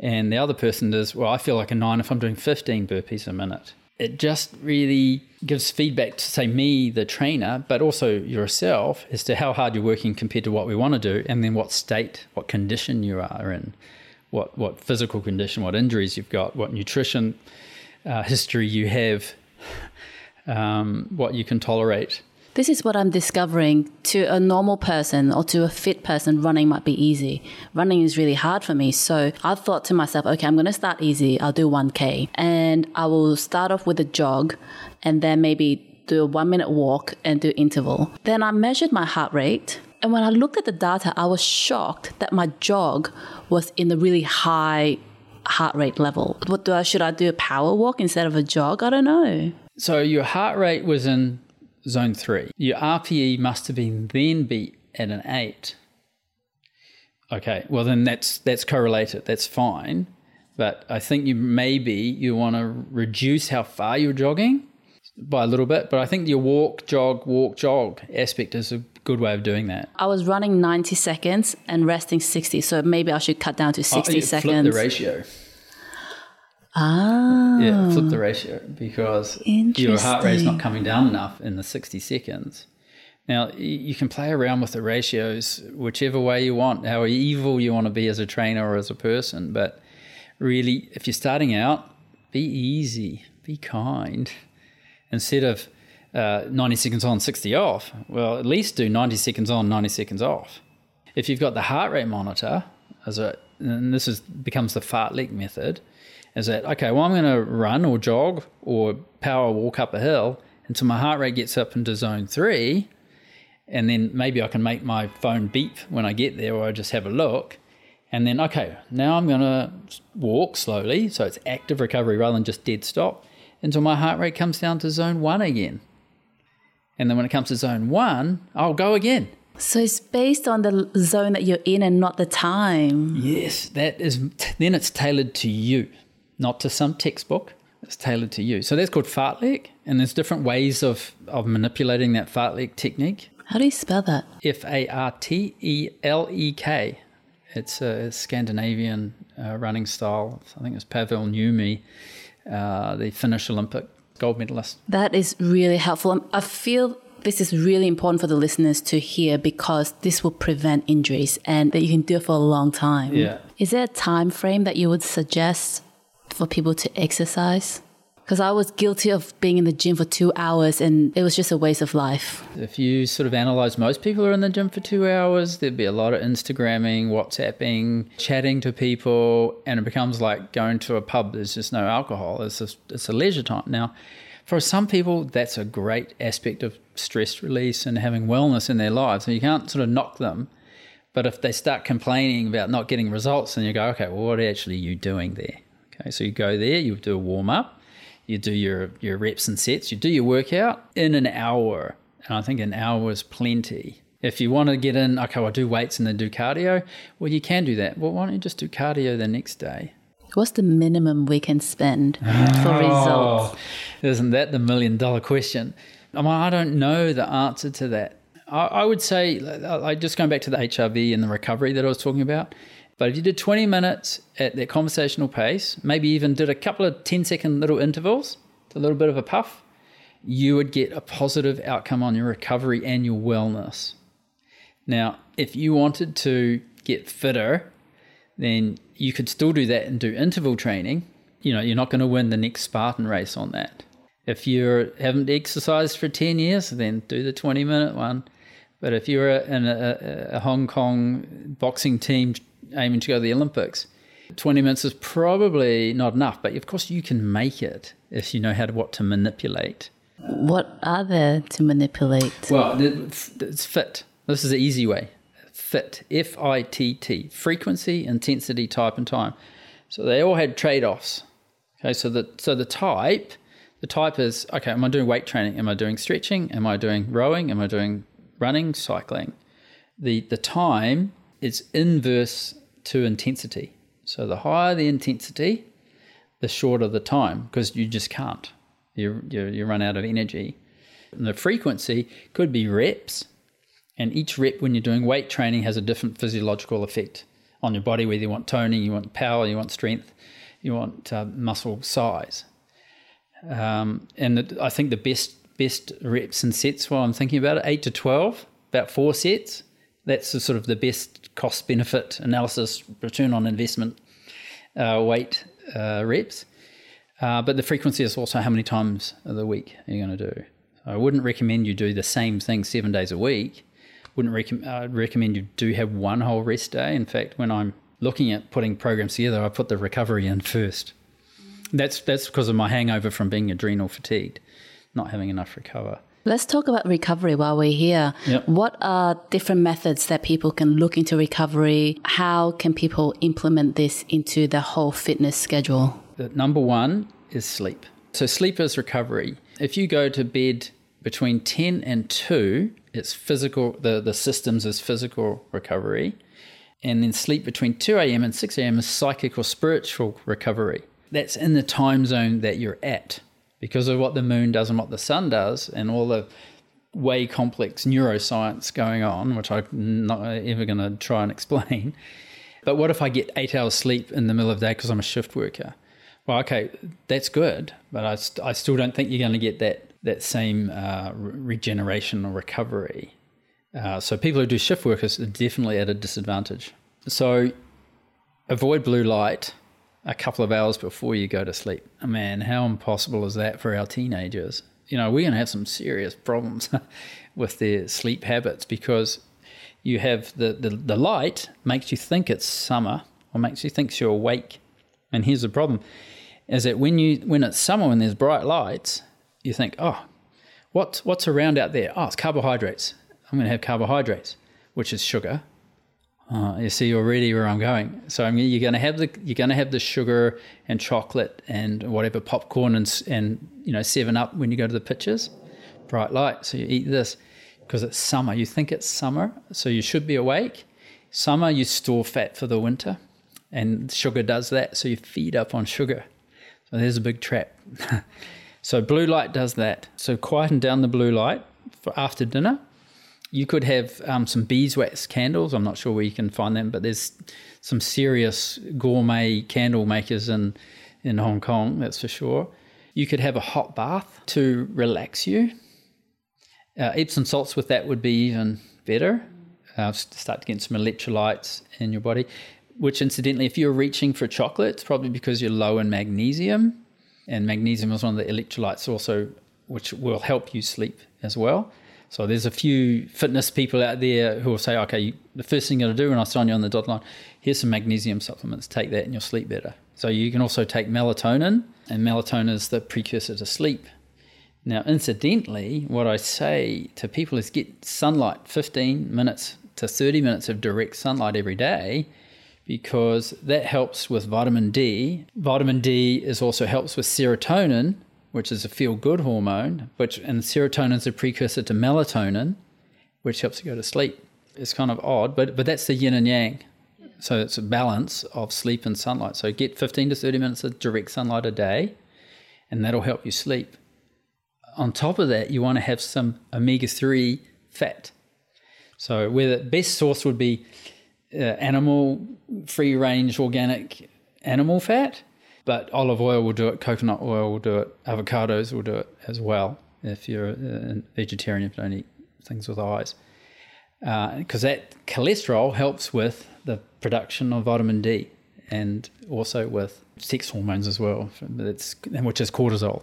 And the other person does, well, I feel like a nine if I'm doing 15 burpees a minute it just really gives feedback to say me the trainer but also yourself as to how hard you're working compared to what we want to do and then what state what condition you are in what what physical condition what injuries you've got what nutrition uh, history you have um, what you can tolerate this is what I'm discovering to a normal person or to a fit person, running might be easy. Running is really hard for me. So I thought to myself, okay, I'm going to start easy. I'll do 1K and I will start off with a jog and then maybe do a one minute walk and do interval. Then I measured my heart rate. And when I looked at the data, I was shocked that my jog was in the really high heart rate level. What do I should I do a power walk instead of a jog? I don't know. So your heart rate was in zone three. Your RPE must have been then be at an eight. Okay, well then that's that's correlated. That's fine, but I think you maybe you want to reduce how far you're jogging by a little bit. But I think your walk, jog, walk, jog aspect is a good way of doing that. I was running 90 seconds and resting 60, so maybe I should cut down to 60 oh, yeah, seconds. Flip the ratio. Ah. Yeah, flip the ratio because your heart rate is not coming down enough in the 60 seconds. Now, you can play around with the ratios whichever way you want, how evil you want to be as a trainer or as a person. But really, if you're starting out, be easy, be kind. Instead of uh, 90 seconds on, 60 off, well, at least do 90 seconds on, 90 seconds off. If you've got the heart rate monitor, as a, and this is, becomes the fartlek method, is that okay? Well, I'm going to run or jog or power walk up a hill until my heart rate gets up into zone three, and then maybe I can make my phone beep when I get there, or I just have a look, and then okay, now I'm going to walk slowly, so it's active recovery rather than just dead stop until my heart rate comes down to zone one again, and then when it comes to zone one, I'll go again. So it's based on the zone that you're in and not the time. Yes, that is. Then it's tailored to you not to some textbook. It's tailored to you. So that's called fartlek, and there's different ways of, of manipulating that fartlek technique. How do you spell that? F A R T E L E K. It's a Scandinavian uh, running style. I think it's Paavo Nurmi, uh, the Finnish Olympic gold medalist. That is really helpful. I feel this is really important for the listeners to hear because this will prevent injuries and that you can do it for a long time. Yeah. Is there a time frame that you would suggest for people to exercise because I was guilty of being in the gym for two hours and it was just a waste of life. If you sort of analyze most people are in the gym for two hours, there'd be a lot of Instagramming, WhatsApping, chatting to people, and it becomes like going to a pub. There's just no alcohol. It's just, it's a leisure time. Now, for some people, that's a great aspect of stress release and having wellness in their lives. So you can't sort of knock them. But if they start complaining about not getting results, then you go, okay, well, what actually are you doing there? Okay, so you go there, you do a warm up, you do your, your reps and sets, you do your workout in an hour. And I think an hour is plenty. If you want to get in, okay, I'll do weights and then do cardio, well, you can do that. Well, why don't you just do cardio the next day? What's the minimum we can spend for oh, results? Isn't that the million dollar question? I, mean, I don't know the answer to that. I, I would say, like just going back to the HRV and the recovery that I was talking about, But if you did 20 minutes at that conversational pace, maybe even did a couple of 10 second little intervals, a little bit of a puff, you would get a positive outcome on your recovery and your wellness. Now, if you wanted to get fitter, then you could still do that and do interval training. You know, you're not going to win the next Spartan race on that. If you haven't exercised for 10 years, then do the 20 minute one. But if you're in a, a, Hong Kong boxing team aiming to go to the Olympics, 20 minutes is probably not enough. But of course, you can make it if you know how to what to manipulate. What are there to manipulate? Well, it's fit. This is the easy way. Fit. F I T T. Frequency, intensity, type, and time. So they all had trade offs. Okay, so the so the type, the type is okay. Am I doing weight training? Am I doing stretching? Am I doing rowing? Am I doing running, cycling? The the time is inverse to intensity. So the higher the intensity, the shorter the time because you just can't. You, you, you run out of energy. And the frequency could be reps, and each rep when you're doing weight training has a different physiological effect on your body, whether you want toning, you want power, you want strength, you want uh, muscle size. Um, and the, I think the best best reps and sets, while I'm thinking about it, eight to twelve, about four sets. That's the, sort of the best cost benefit analysis, return on investment uh, weight uh, reps. Uh, but the frequency is also how many times of the week are you going to do. I wouldn't recommend you do the same thing seven days a week. Wouldn't rec- uh, recommend you do have one whole rest day. In fact, when I'm looking at putting programs together, I put the recovery in first. That's that's because of my hangover from being adrenal fatigued, not having enough recover. Let's talk about recovery while we're here. Yep. What are different methods that people can look into recovery? How can people implement this into the whole fitness schedule? The number one is sleep. So, sleep is recovery. If you go to bed between 10 and 2, it's physical, the, the systems is physical recovery. And then sleep between 2 a.m. and 6 a.m. is psychic or spiritual recovery. That's in the time zone that you're at because of what the moon does and what the sun does, and all the way complex neuroscience going on, which I'm not ever going to try and explain. [LAUGHS] But what if I get eight hours sleep in the middle of the day because I'm a shift worker? well, okay, that's good, but I, st- I still don't think you're going to get that that same uh, re- regeneration or recovery. Uh, so people who do shift workers are definitely at a disadvantage. So avoid blue light a couple of hours before you go to sleep. Man, how impossible is that for our teenagers? You know, we're going to have some serious problems [LAUGHS] with their sleep habits because you have the, the, the light makes you think it's summer or makes you think you're awake. And here's the problem is that when you when it's summer when there's bright lights, you think, oh, what's what's around out there? Oh, it's carbohydrates. I'm going to have carbohydrates, which is sugar. Uh, you see already where I'm going. So I mean, you're going to have the you're going to have the sugar and chocolate and whatever popcorn and and you know Seven Up when you go to the pictures, bright light. So you eat this because it's summer. You think it's summer, so you should be awake. Summer, you store fat for the winter, and sugar does that. So you feed up on sugar. So there's a big trap. [LAUGHS] so blue light does that. So quieten down the blue light for after dinner. You could have um, some beeswax candles. I'm not sure where you can find them, but there's some serious gourmet candle makers in in Hong Kong. That's for sure. You could have a hot bath to relax you. Uh, Epsom salts with that would be even better. Uh, start to get some electrolytes in your body which incidentally, if you're reaching for chocolate, it's probably because you're low in magnesium. And magnesium is one of the electrolytes also, which will help you sleep as well. So there's a few fitness people out there who will say, okay, the first thing you're going to do when I sign you on the dot line, here's some magnesium supplements. Take that and you'll sleep better. So you can also take melatonin, and melatonin is the precursor to sleep. Now, incidentally, what I say to people is get sunlight 15 minutes to 30 minutes of direct sunlight every day because that helps with vitamin D. Vitamin D is also helps with serotonin, which is a feel good hormone, which and serotonin is a precursor to melatonin, which helps you go to sleep. It's kind of odd, but but that's the yin and yang. So it's a balance of sleep and sunlight. So get 15 to 30 minutes of direct sunlight a day, and that'll help you sleep. On top of that, you want to have some omega 3 fat. So where the best source would be uh, animal free range organic animal fat, but olive oil will do it, coconut oil will do it, avocados will do it as well if you're a vegetarian, if you don't eat things with eyes. Because uh, that cholesterol helps with the production of vitamin D and also with sex hormones as well, which is cortisol.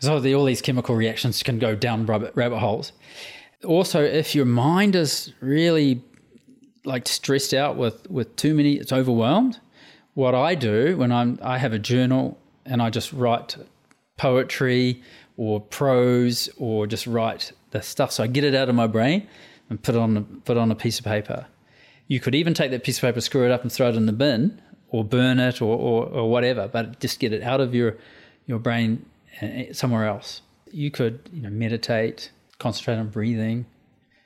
So the, all these chemical reactions can go down rabbit, rabbit holes. Also, if your mind is really like stressed out with, with too many, it's overwhelmed. What I do when I'm, I have a journal and I just write poetry or prose or just write the stuff. So I get it out of my brain and put it on put on a piece of paper. You could even take that piece of paper, screw it up, and throw it in the bin, or burn it, or, or, or whatever. But just get it out of your your brain uh, somewhere else. You could you know meditate, concentrate on breathing,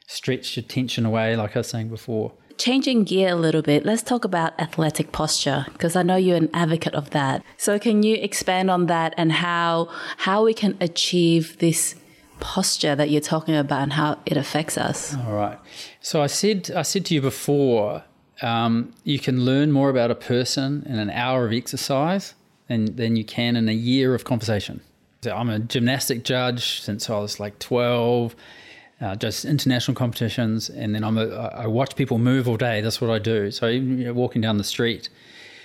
stretch your tension away, like I was saying before. Changing gear a little bit, let's talk about athletic posture because I know you're an advocate of that. So can you expand on that and how how we can achieve this posture that you're talking about and how it affects us? All right. So I said I said to you before, um, you can learn more about a person in an hour of exercise than than you can in a year of conversation. So I'm a gymnastic judge since I was like 12 uh, just international competitions, and then I'm a, I watch people move all day. That's what I do. So you know, walking down the street,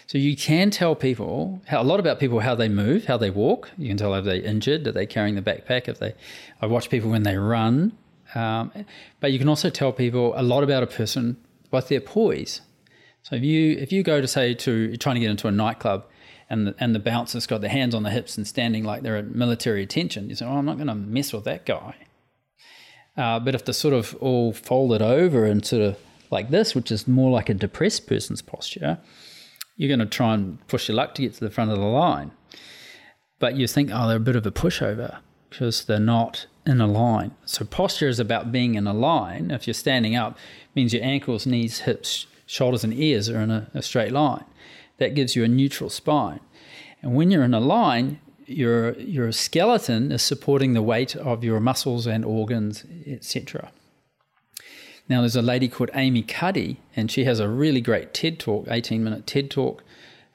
so you can tell people how, a lot about people how they move, how they walk. You can tell if they're injured, are they carrying the backpack. If they, I watch people when they run, um, but you can also tell people a lot about a person by their poise. So if you if you go to say to you're trying to get into a nightclub, and the, and the bouncer's got their hands on the hips and standing like they're at military attention, you say, "Oh, I'm not going to mess with that guy." Uh, but if they're sort of all folded over and sort of like this, which is more like a depressed person's posture, you're going to try and push your luck to get to the front of the line. But you think, oh, they're a bit of a pushover because they're not in a line. So posture is about being in a line. If you're standing up, means your ankles, knees, hips, shoulders, and ears are in a, a straight line. That gives you a neutral spine. And when you're in a line, your your skeleton is supporting the weight of your muscles and organs, etc. Now, there's a lady called Amy Cuddy, and she has a really great TED talk, 18 minute TED talk.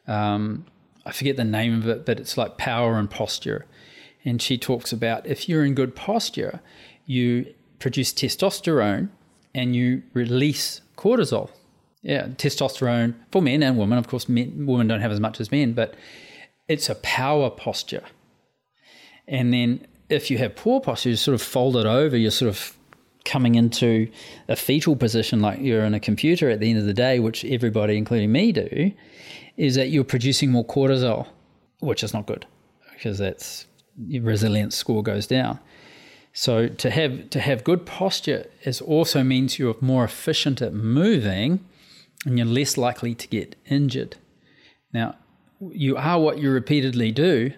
Um, I forget the name of it, but it's like power and posture. And she talks about if you're in good posture, you produce testosterone and you release cortisol. Yeah, testosterone for men and women. Of course, men, women don't have as much as men, but it's a power posture. And then if you have poor posture, you sort of fold it over, you're sort of coming into a fetal position like you're in a computer at the end of the day, which everybody, including me, do, is that you're producing more cortisol, which is not good because that's your resilience score goes down. So to have to have good posture is also means you're more efficient at moving and you're less likely to get injured. Now, you are what you repeatedly do.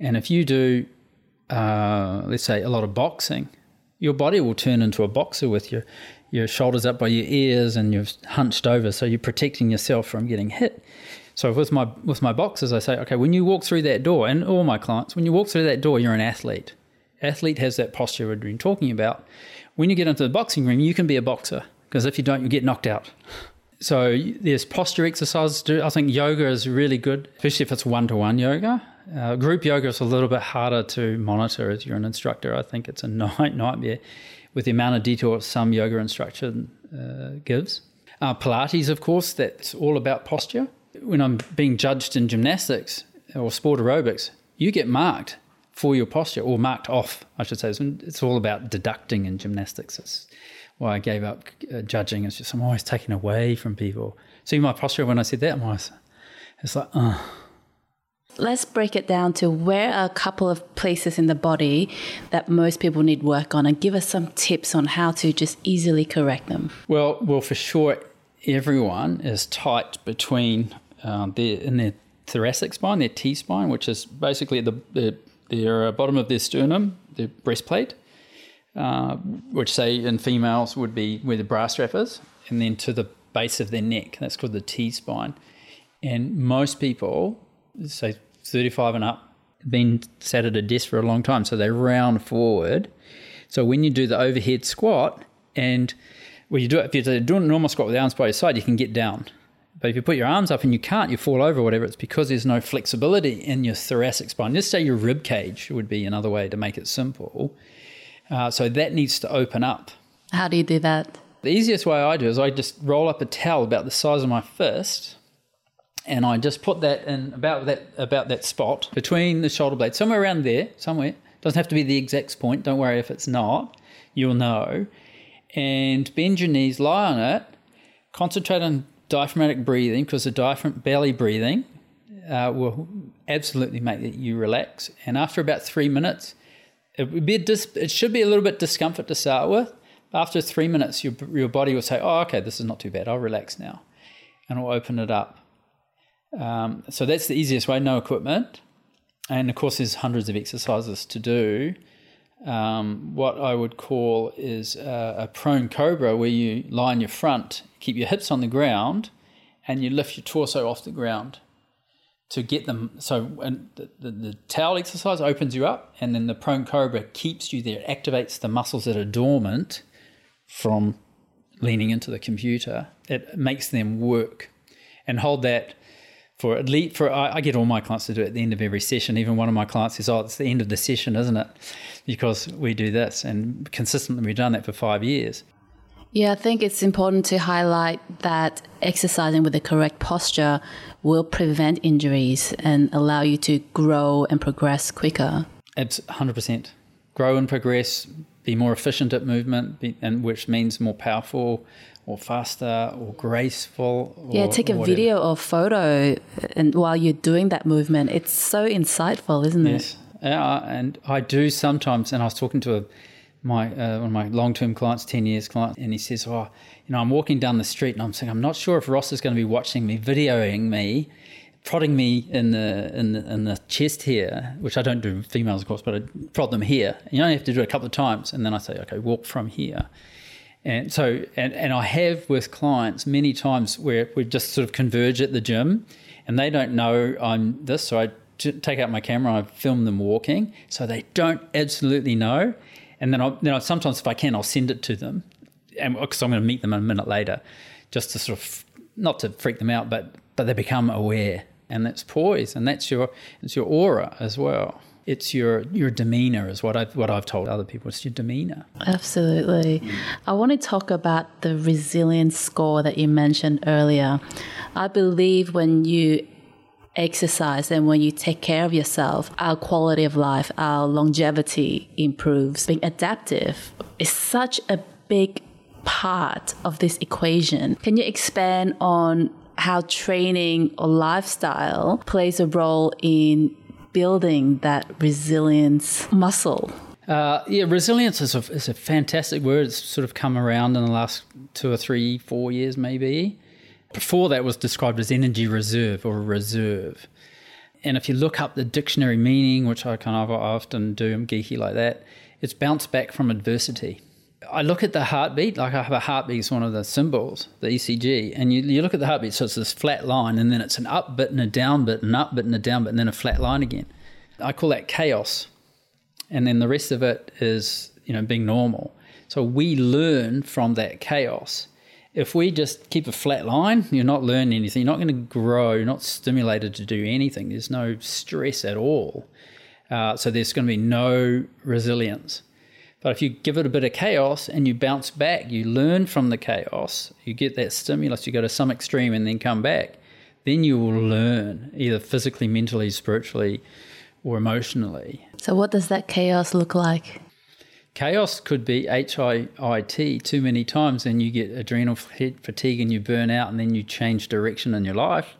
And if you do, uh, let's say, a lot of boxing, your body will turn into a boxer with your, your shoulders up by your ears and you're hunched over. So you're protecting yourself from getting hit. So with my with my boxers, I say, okay, when you walk through that door, and all my clients, when you walk through that door, you're an athlete. Athlete has that posture we've been talking about. When you get into the boxing ring, you can be a boxer because if you don't, you get knocked out. So there's posture exercises to do. I think yoga is really good, especially if it's one-to-one yoga. Uh, group yoga is a little bit harder to monitor as you're an instructor. I think it's a [LAUGHS] night nightmare with the amount of detail some yoga instructor uh, gives. Uh, Pilates, of course, that's all about posture. When I'm being judged in gymnastics or sport aerobics, you get marked for your posture or marked off, I should say. It's all about deducting in gymnastics. It's, why I gave up uh, judging. It's just I'm always taking away from people. See my posture when I said that, I'm it's like, uh. Let's break it down to where are a couple of places in the body that most people need work on, and give us some tips on how to just easily correct them. Well, well, for sure, everyone is tight between um, their in their thoracic spine, their T spine, which is basically the, the their uh, bottom of their sternum, their breastplate, uh, which say in females would be where the bra strap is, and then to the base of their neck. That's called the T spine. And most people, say 35 and up, have been sat at a desk for a long time, so they round forward. So when you do the overhead squat, and well, you do it if you're doing a normal squat with the arms by your side, you can get down. But if you put your arms up and you can't, you fall over, whatever. It's because there's no flexibility in your thoracic spine. Just say your rib cage would be another way to make it simple. Uh, so that needs to open up. How do you do that? The easiest way I do is I just roll up a towel about the size of my fist, and I just put that in about that about that spot between the shoulder blades, somewhere around there, somewhere. Doesn't have to be the exact point. Don't worry if it's not. You'll know. And bend your knees, lie on it, concentrate on diaphragmatic breathing because the diaphragm belly breathing uh, will absolutely make you relax. And after about three minutes, it would be dis- it should be a little bit discomfort to start with. After three minutes, your your body will say, "Oh, okay, this is not too bad. I'll relax now," and it'll open it up. Um, so that's the easiest way. No equipment, and of course, there's hundreds of exercises to do. Um, what I would call is a, a prone cobra, where you lie on your front, keep your hips on the ground, and you lift your torso off the ground to get them. So the, the, the, towel exercise opens you up, and then the prone cobra keeps you there, activates the muscles that are dormant from leaning into the computer. It makes them work, and hold that for at least for I, I, get all my clients to do it at the end of every session. Even one of my clients says, "Oh, it's the end of the session, isn't it?" Because we do this, and consistently we've done that for five years. Yeah, I think it's important to highlight that exercising with the correct posture will prevent injuries and allow you to grow and progress quicker. It's 100%. Grow and progress, be more efficient at movement, be, and which means more powerful or faster or graceful. Or, yeah, take a video or photo and while you're doing that movement. It's so insightful, isn't yes. it? Yes. Yeah, and I do sometimes, and I was talking to a my uh, one of my long term clients, ten years client, and he says, "Oh, you know, I'm walking down the street and I'm saying, I'm not sure if Ross is going to be watching me, videoing me, prodding me in the in the in the chest here, which I don't do females, of course, but I prod them here. And you only have to do it a couple of times, and then I say, okay, walk from here." And so, and, and I have with clients many times where we just sort of converge at the gym, and they don't know I'm this, so I take out my camera, I film them walking, so they don't absolutely know and then I, then I, sometimes if I can, I'll send it to them, and oh, because I'm going to meet them a minute later, just to sort of not to freak them out, but but they become aware, and that's poise, and that's your it's your aura as well. It's your your demeanor is what I what I've told other people. It's your demeanor. Absolutely. I want to talk about the resilience score that you mentioned earlier. I believe when you exercise and when you take care of yourself, our quality of life, our longevity improves. Being adaptive is such a big part of this equation. Can you expand on how training or lifestyle plays a role in building that resilience muscle? Uh, yeah, resilience is a, is a fantastic word. It's sort of come around in the last two or three, four years, maybe. Before that was described as energy reserve or reserve. And if you look up the dictionary meaning, which I kind of often do, I'm geeky like that, it's bounce back from adversity. I look at the heartbeat, like I have a heartbeat as one of the symbols, the ECG, and you, you look at the heartbeat, so it's this flat line, and then it's an up bit and a down bit, and up bit and a down bit, and then a flat line again. I call that chaos. And then the rest of it is, you know, being normal. So we learn from that chaos if we just keep a flat line, you're not learning anything. You're not going to grow. You're not stimulated to do anything. There's no stress at all. Uh, so there's going to be no resilience. But if you give it a bit of chaos and you bounce back, you learn from the chaos, you get that stimulus, you go to some extreme and then come back, then you will learn either physically, mentally, spiritually, or emotionally. So, what does that chaos look like? Chaos could be HIIT too many times and you get adrenal fatigue and you burn out and then you change direction in your life.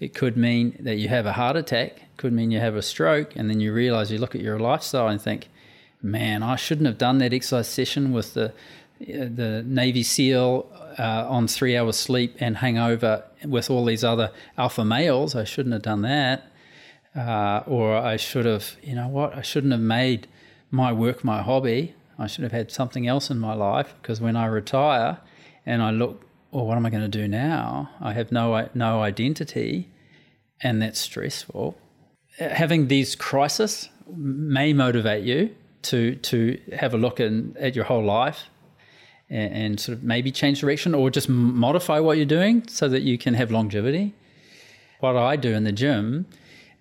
It could mean that you have a heart attack, it could mean you have a stroke, and then you realize you look at your lifestyle and think, man, I shouldn't have done that exercise session with the the Navy SEAL uh, on three hours sleep and hangover with all these other alpha males. I shouldn't have done that. Uh, or I should have, you know what, I shouldn't have made my work my hobby. I should have had something else in my life because when I retire and I look, well, what am I going to do now? I have no no identity, and that's stressful. Having these crises may motivate you to to have a look in, at your whole life and, and sort of maybe change direction or just modify what you're doing so that you can have longevity. What I do in the gym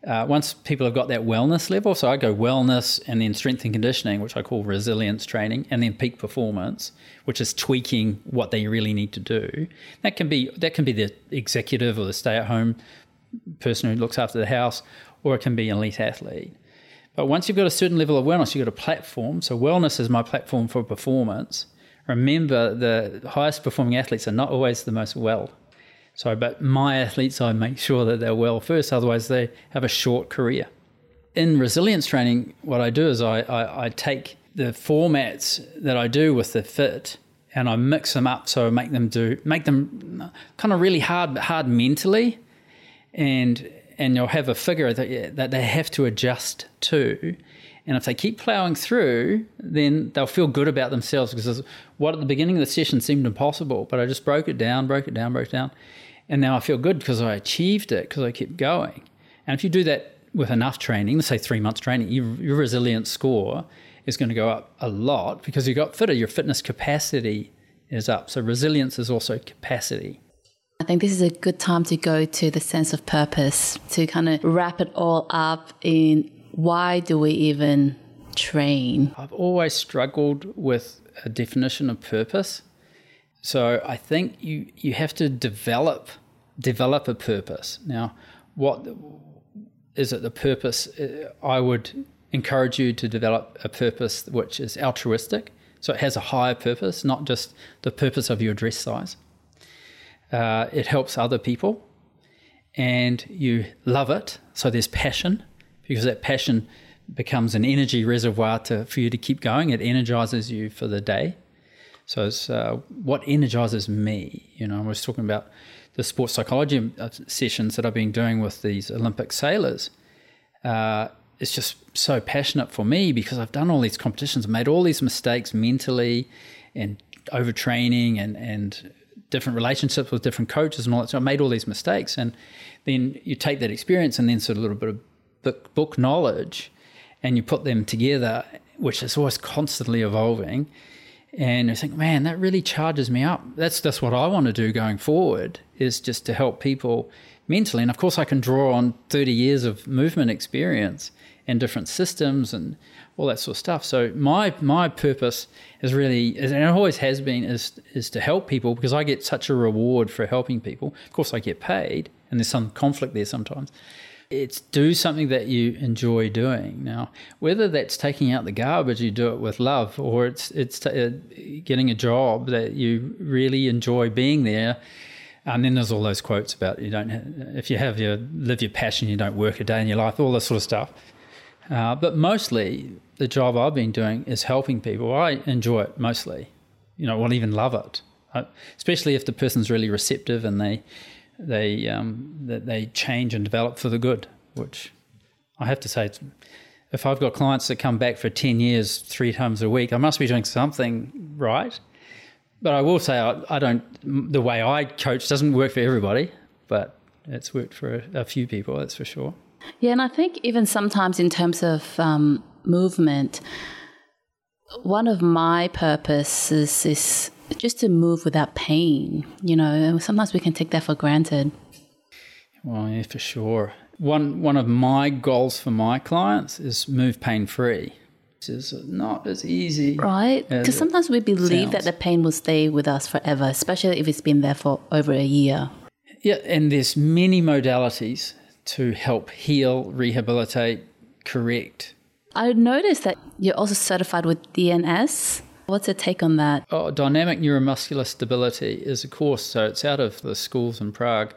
uh, once people have got that wellness level, so I go wellness and then strength and conditioning, which I call resilience training, and then peak performance, which is tweaking what they really need to do. That can be that can be the executive or the stay-at-home person who looks after the house, or it can be an elite athlete. But once you've got a certain level of wellness, you've got a platform. So wellness is my platform for performance. Remember, the highest performing athletes are not always the most well. So, but my athletes, I make sure that they're well first, otherwise, they have a short career. In resilience training, what I do is I, I, I take the formats that I do with the fit and I mix them up so I make them do make them kind of really hard hard mentally and and you'll have a figure that, that they have to adjust to and if they keep plowing through, then they'll feel good about themselves because what at the beginning of the session seemed impossible, but I just broke it down, broke it down, broke it down. And now I feel good because I achieved it because I kept going. And if you do that with enough training, let's say three months training, your, your resilience score is going to go up a lot because you got fitter. Your fitness capacity is up. So resilience is also capacity. I think this is a good time to go to the sense of purpose to kind of wrap it all up in why do we even train? I've always struggled with a definition of purpose. So I think you you have to develop develop a purpose. Now, what is it? The purpose I would encourage you to develop a purpose which is altruistic. So it has a higher purpose, not just the purpose of your dress size. Uh, it helps other people, and you love it. So there's passion because that passion becomes an energy reservoir to, for you to keep going. It energizes you for the day. So it's uh, what energizes me. You know, I was talking about the sports psychology uh, sessions that I've been doing with these Olympic sailors. Uh, it's just so passionate for me because I've done all these competitions, made all these mistakes mentally and overtraining and, and different relationships with different coaches and all that. So I made all these mistakes. And then you take that experience and then sort of a little bit of book, book knowledge and you put them together, which is always constantly evolving, and I think, man, that really charges me up. That's that's what I want to do going forward is just to help people mentally. And of course, I can draw on 30 years of movement experience and different systems and all that sort of stuff. So my my purpose is really, and it always has been, is is to help people because I get such a reward for helping people. Of course, I get paid, and there's some conflict there sometimes it's do something that you enjoy doing. Now, whether that's taking out the garbage, you do it with love, or it's it's t- uh, getting a job that you really enjoy being there. And then there's all those quotes about you don't if you have your live your passion, you don't work a day in your life, all this sort of stuff. Uh, but mostly, the job I've been doing is helping people. I enjoy it mostly. You know, I'll even love it, especially if the person's really receptive and they they um, that they change and develop for the good. Which I have to say, if I've got clients that come back for ten years, three times a week, I must be doing something right. But I will say, I, I don't. The way I coach doesn't work for everybody, but it's worked for a, a few people. That's for sure. Yeah, and I think even sometimes in terms of um, movement, one of my purposes is just to move without pain, you know, sometimes we can take that for granted. Well, yeah, for sure. One one of my goals for my clients is move pain free. This is not as easy, right? Because sometimes we believe sounds. that the pain will stay with us forever, especially if it's been there for over a year. Yeah, and there's many modalities to help heal, rehabilitate, correct. I noticed that you're also certified with DNS. What's a take on that? Oh, dynamic neuromuscular stability is a course, so it's out of the schools in Prague.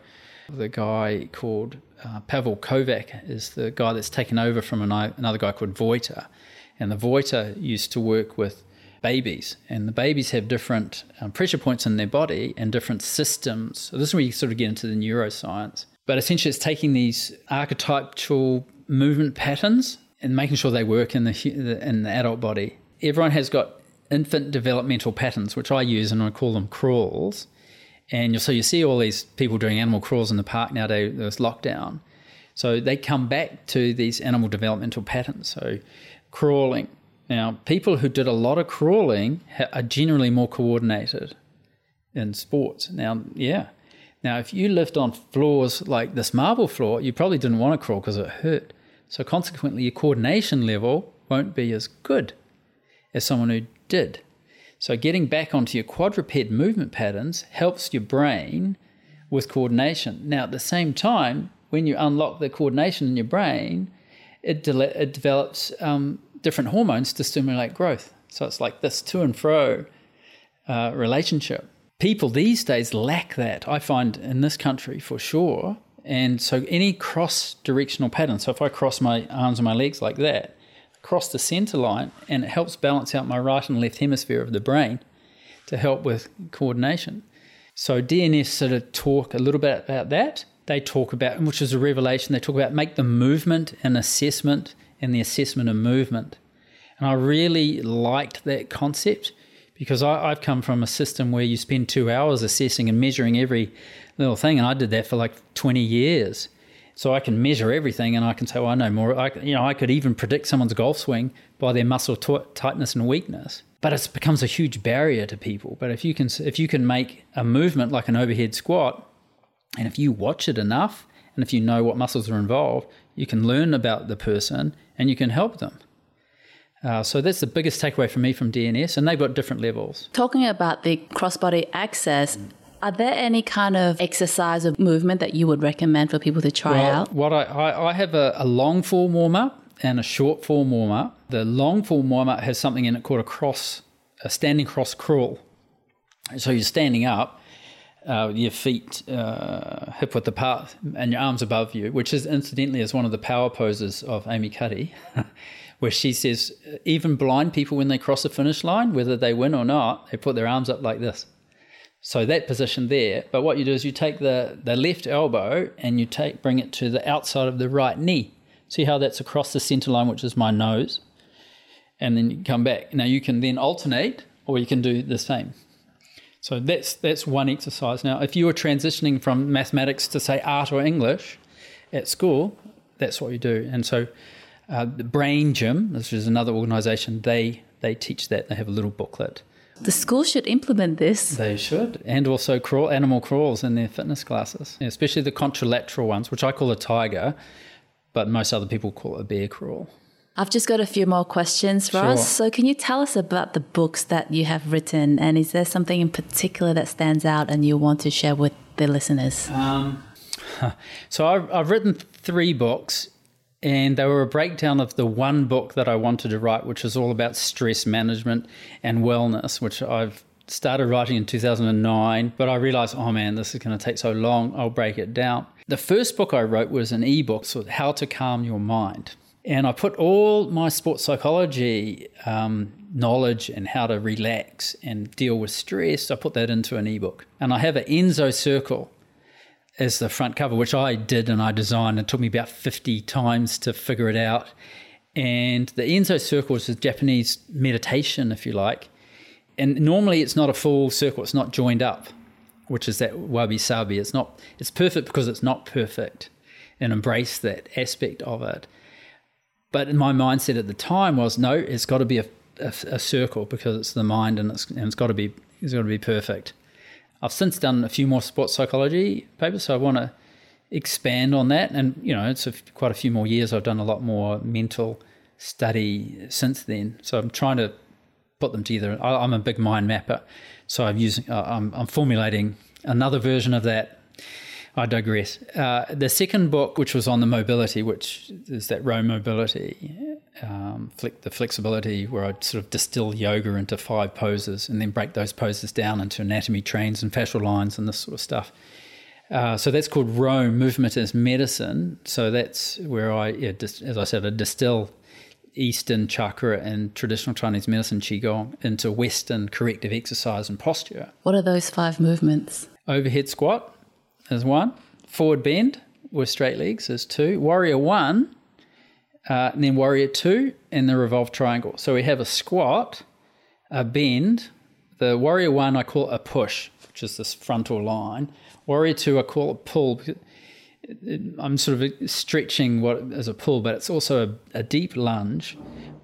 The guy called uh, Pavel Kovac is the guy that's taken over from another guy called Vojta. And the Vojta used to work with babies, and the babies have different um, pressure points in their body and different systems. So this is where you sort of get into the neuroscience. But essentially, it's taking these archetypal movement patterns and making sure they work in the in the adult body. Everyone has got infant developmental patterns, which I use and I call them crawls. And so you see all these people doing animal crawls in the park nowadays, there's lockdown. So they come back to these animal developmental patterns. So crawling, Now, people who did a lot of crawling are generally more coordinated in sports. Now, yeah. Now, if you lived on floors like this marble floor, you probably didn't want to crawl because it hurt. So, consequently, your coordination level won't be as good as someone who did. So, getting back onto your quadruped movement patterns helps your brain with coordination. Now, at the same time, when you unlock the coordination in your brain, it, de- it develops um, different hormones to stimulate growth. So, it's like this to and fro uh, relationship. People these days lack that, I find, in this country for sure. And so, any cross directional pattern, so if I cross my arms and my legs like that, across the center line, and it helps balance out my right and left hemisphere of the brain to help with coordination. So, DNS sort of talk a little bit about that. They talk about, which is a revelation, they talk about make the movement and assessment and the assessment of movement. And I really liked that concept because I, have come from a system where you spend two hours assessing and measuring every little thing, and I did that for like 20 years. So I can measure everything, and I can say, "Well, I know more." I, you know, I could even predict someone's golf swing by their muscle t- tightness and weakness. But it becomes a huge barrier to people. But if you can, if you can make a movement like an overhead squat, and if you watch it enough, and if you know what muscles are involved, you can learn about the person and you can help them. Uh, so that's the biggest takeaway for me from DNS, and they've got different levels. Talking about the crossbody access, are there any kind of exercise or movement that you would recommend for people to try well, out? What I, I, I have a, a, long form warm up and a short form warm up. The long form warm up has something in it called a cross, a standing cross crawl. So you're standing up, uh, your feet uh, hip width apart, and your arms above you, which is incidentally is one of the power poses of Amy Cuddy. [LAUGHS] where she says even blind people when they cross the finish line, whether they win or not, they put their arms up like this. So that position there. But what you do is you take the, the left elbow and you take bring it to the outside of the right knee. See how that's across the center line, which is my nose. And then you come back. Now you can then alternate or you can do the same. So that's that's one exercise. Now, if you were transitioning from mathematics to say art or English at school, that's what you do. And so uh, the Brain Gym, which is another organisation, they they teach that. They have a little booklet. The school should implement this. They should, and also crawl animal crawls in their fitness classes, especially the contralateral ones, which I call a tiger, but most other people call it a bear crawl. I've just got a few more questions for sure. us. So, can you tell us about the books that you have written, and is there something in particular that stands out and you want to share with the listeners? Um, [LAUGHS] so, I've, I've written three books and they were a breakdown of the one book that I wanted to write, which is all about stress management and wellness, which I've started writing in 2009, but I realized, oh man, this is going to take so long, I'll break it down. The first book I wrote was an ebook, so How to Calm Your Mind. And I put all my sports psychology um, knowledge and how to relax and deal with stress, I put that into an ebook. And I have an Enso circle as the front cover, which I did and I designed. It took me about 50 times to figure it out. And the Enso circle is a Japanese meditation, if you like. And normally it's not a full circle, it's not joined up, which is that wabi sabi. It's not it's perfect because it's not perfect and embrace that aspect of it. But my mindset at the time was no, it's got to be a, a, a circle because it's the mind and it's, and it's got to be it's got to be perfect. I've since done a few more sports psychology papers, so I want to expand on that. And you know, it's quite a few more years. I've done a lot more mental study since then. So I'm trying to put them together. I, am a big mind mapper, so I'm using. Uh, I'm, I'm formulating another version of that. I digress. Uh, the second book, which was on the mobility, which is that Row mobility, um, the flexibility, where I'd sort of distill yoga into five poses and then break those poses down into anatomy trains and fascial lines and this sort of stuff. Uh, so that's called Roam Movement as Medicine. So that's where I, yeah, dis, as I said, I distill Eastern chakra and traditional Chinese medicine Qigong into Western corrective exercise and posture. What are those five movements? Overhead squat is one, forward bend with straight legs is two, warrior one uh, and then warrior two and the revolved triangle. So we have a squat, a bend. The warrior one I call a push, which is this frontal line. Warrior two I call a pull. I'm sort of stretching what is a pull, but it's also a, a deep lunge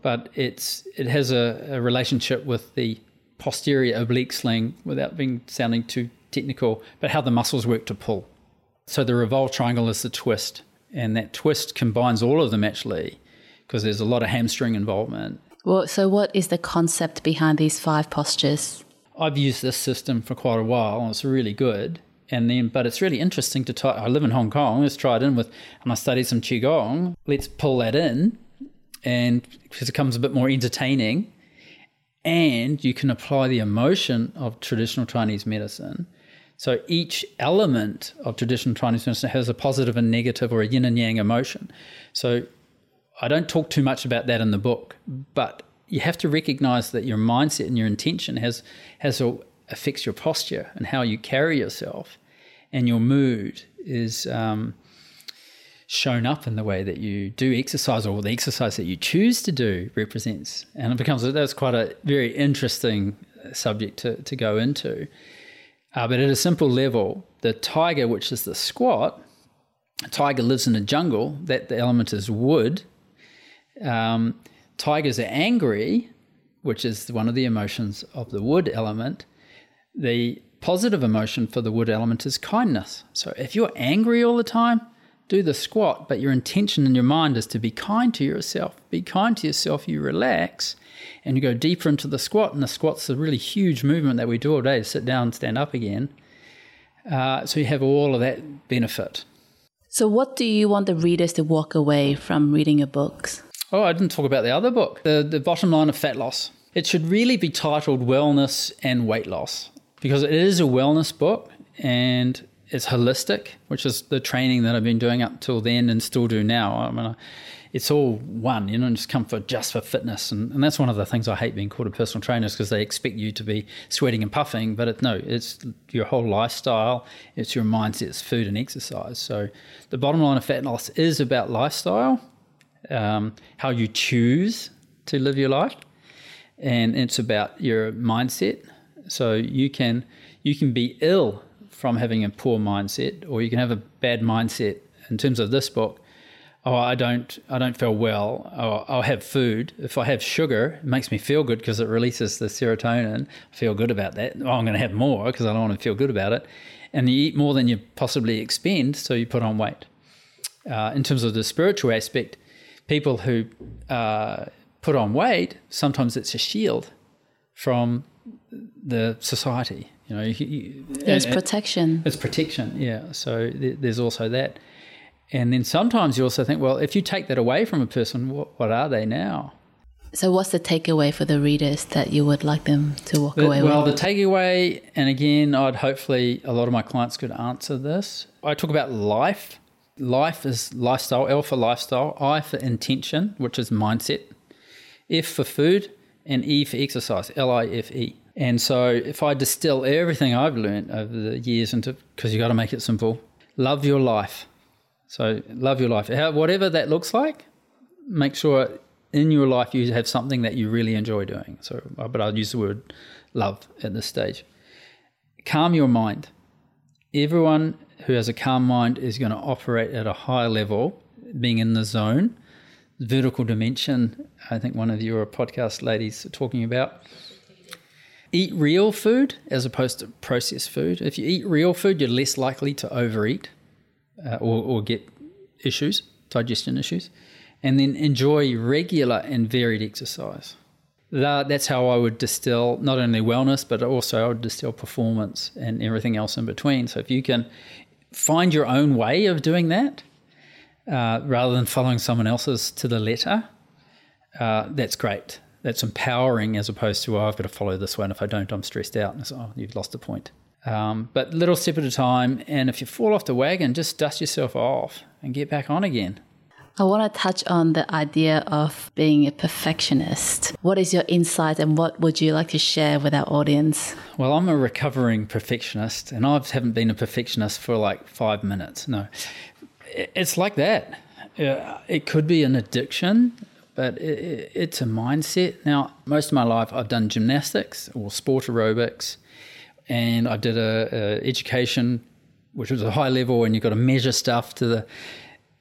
but it's it has a, a relationship with the posterior oblique sling without being sounding too technical, but how the muscles work to pull. So the revolve triangle is the twist, and that twist combines all of them actually, because there's a lot of hamstring involvement. Well, so what is the concept behind these five postures? I've used this system for quite a while, and it's really good. And then, but it's really interesting to try. I live in Hong Kong. Let's try it in with, and I studied some qigong. Let's pull that in, and because it becomes a bit more entertaining, and you can apply the emotion of traditional Chinese medicine. So each element of traditional Chinese medicine has a positive and negative or a yin and yang emotion. So I don't talk too much about that in the book, but you have to recognize that your mindset and your intention has has a, affects your posture and how you carry yourself, and your mood is um, shown up in the way that you do exercise or the exercise that you choose to do represents. And it becomes that's quite a very interesting subject to, to go into. Uh, but at a simple level, the tiger, which is the squat, a tiger lives in a jungle. That the element is wood. Um, tigers are angry, which is one of the emotions of the wood element. The positive emotion for the wood element is kindness. So if you're angry all the time, do the squat, but your intention in your mind is to be kind to yourself. Be kind to yourself, you relax, and you go deeper into the squat. And the squat's a really huge movement that we do all day sit down, stand up again. Uh, so you have all of that benefit. So, what do you want the readers to walk away from reading your books? Oh, I didn't talk about the other book, the, the bottom line of fat loss. It should really be titled Wellness and Weight Loss because it is a wellness book and it's holistic, which is the training that I've been doing up till then and still do now. I mean, it's all one, you know, and just come for just for fitness. And, and that's one of the things I hate being called a personal trainer is because they expect you to be sweating and puffing. But it, no, it's your whole lifestyle, it's your mindset, it's food and exercise. So the bottom line of fat loss is about lifestyle, um, how you choose to live your life, and it's about your mindset. So you can you can be ill from having a poor mindset, or you can have a bad mindset. In terms of this book, oh, I don't, I don't feel well. Oh, I'll have food. If I have sugar, it makes me feel good because it releases the serotonin. I feel good about that. Oh, I'm going to have more because I don't want to feel good about it. And you eat more than you possibly expend, so you put on weight. Uh, in terms of the spiritual aspect, people who uh, put on weight, sometimes it's a shield from the society. You know, there's protection. It's protection, yeah. So th- there's also that, and then sometimes you also think, well, if you take that away from a person, what, what are they now? So, what's the takeaway for the readers that you would like them to walk the, away well, with? Well, the takeaway, and again, I'd hopefully a lot of my clients could answer this. I talk about life. Life is lifestyle, L for lifestyle, I for intention, which is mindset, F for food, and E for exercise, L I F E. And so, if I distill everything I've learned over the years into, because you've got to make it simple, love your life. So, love your life. whatever that looks like, make sure in your life you have something that you really enjoy doing. So, uh, but I'll use the word love at this stage. Calm your mind. Everyone who has a calm mind is going to operate at a higher level, being in the zone. Vertical dimension, I think one of your podcast ladies talking about eat real food as opposed to processed food. If you eat real food, you're less likely to overeat uh, or, or get issues, digestion issues. And then enjoy regular and varied exercise. That, that's how I would distill not only wellness, but also I would distill performance and everything else in between. So if you can find your own way of doing that, uh, rather than following someone else's to the letter, uh, that's great that's empowering as opposed to, oh, I've got to follow this one. If I don't, I'm stressed out. And so, oh, you've lost the point. Um, but little step at a time. And if you fall off the wagon, just dust yourself off and get back on again. I want to touch on the idea of being a perfectionist. What is your insight and what would you like to share with our audience? Well, I'm a recovering perfectionist and I haven't been a perfectionist for like five minutes. No, it's like that. It could be an addiction but it, it's a mindset. Now, most of my life I've done gymnastics or sport aerobics, and I did a, a education, which was a high level, and you've got to measure stuff to the,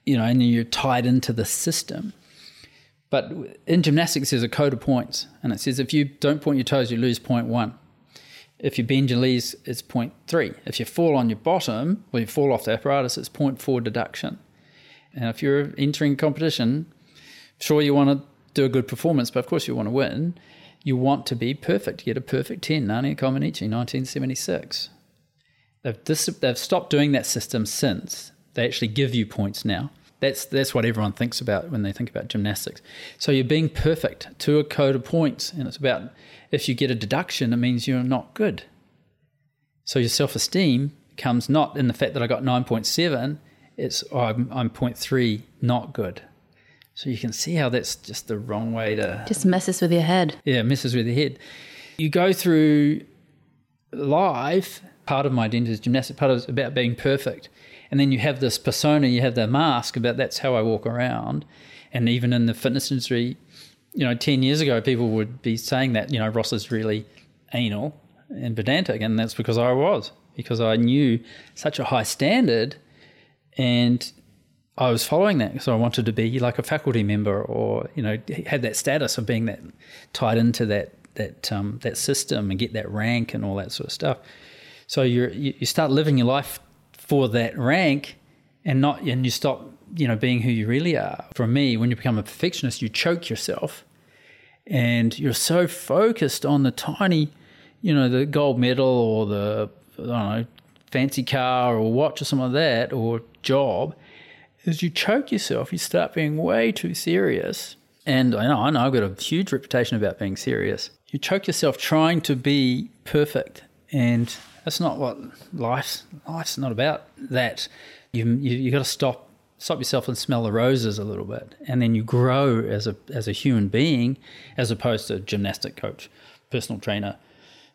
you know, and you're tied into the system. But in gymnastics, there's a code of points, and it says if you don't point your toes, you lose point one. If you bend your knees, it's point three. If you fall on your bottom, or you fall off the apparatus, it's point four deduction. And if you're entering competition, sure you want to do a good performance, but of course you want to win. You want to be perfect, You get a perfect 10, Nadia Comaneci, 1976. They've, dis- they've stopped doing that system since. They actually give you points now. That's, that's what everyone thinks about when they think about gymnastics. So you're being perfect to a code of points. And it's about if you get a deduction, it means you're not good. So your self esteem comes not in the fact that I got 9.7, it's oh, I'm, I'm 0.3 not good. So you can see how that's just the wrong way to. Just messes with your head. Yeah, messes with your head. You go through life, part of my identity is gymnastics, part of it's about being perfect. And then you have this persona, you have the mask about that's how I walk around. And even in the fitness industry, you know, 10 years ago, people would be saying that, you know, Ross is really anal and pedantic. And that's because I was, because I knew such a high standard and I was following that. because I wanted to be like a faculty member or, you know, have that status of being that tied into that, that, um, that system and get that rank and all that sort of stuff. So you you start living your life for that rank and not, and you stop you know, being who you really are. For me, when you become a perfectionist, you choke yourself and you're so focused on the tiny, you know, the gold medal or the, I don't know, fancy car or watch or something like that or job, is you choke yourself. You start being way too serious. And I know, I know I've got a huge reputation about being serious. You choke yourself trying to be perfect. And that's not what life's life's not about that. You you, got to stop stop yourself and smell the roses a little bit, and then you grow as a as a human being, as opposed to gymnastic coach, personal trainer,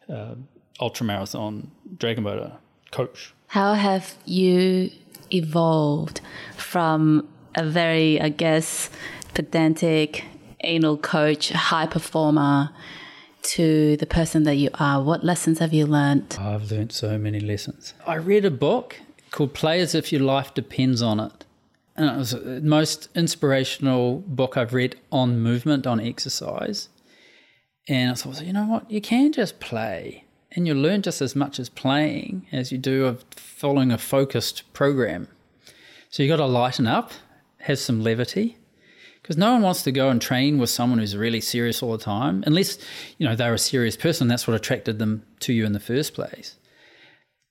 uh, ultra marathon, dragon boater coach. How have you evolved from a very, I guess, pedantic anal coach, high performer? To the person that you are, what lessons have you learned? I've learned so many lessons. I read a book called Play as If Your Life Depends on It and it was the most inspirational book I've read on movement, on exercise. And I thought, you know what? You can just play, and you learn just as much as playing as you do of following a focused program. So you've got to lighten up, have some levity, because no one wants to go and train with someone who's really serious all the time, unless you know they're a serious person. That's what attracted them to you in the first place.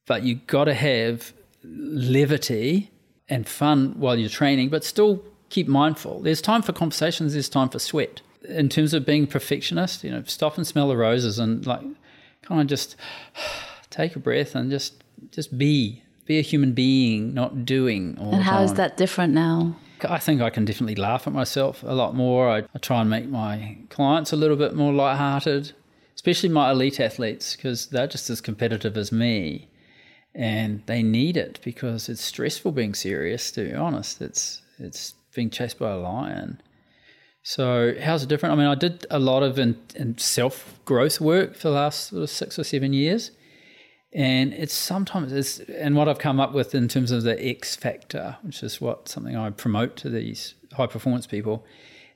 But you've got to have levity and fun while you're training, but still keep mindful. There's time for conversations, there's time for sweat. In terms of being perfectionist, you know, stop and smell the roses and like kind of just take a breath and just just be. Be a human being, not doing all And how time. is that different now? I think I can definitely laugh at myself a lot more. I, I try and make my clients a little bit more lighthearted, especially my elite athletes, because they're just as competitive as me and they need it because it's stressful being serious. To be honest, it's it's being chased by a lion. So how's it different? I mean, I did a lot of in, in self growth work for the last sort of six or seven years, and it's sometimes it's and what I've come up with in terms of the X factor, which is what something I promote to these high performance people,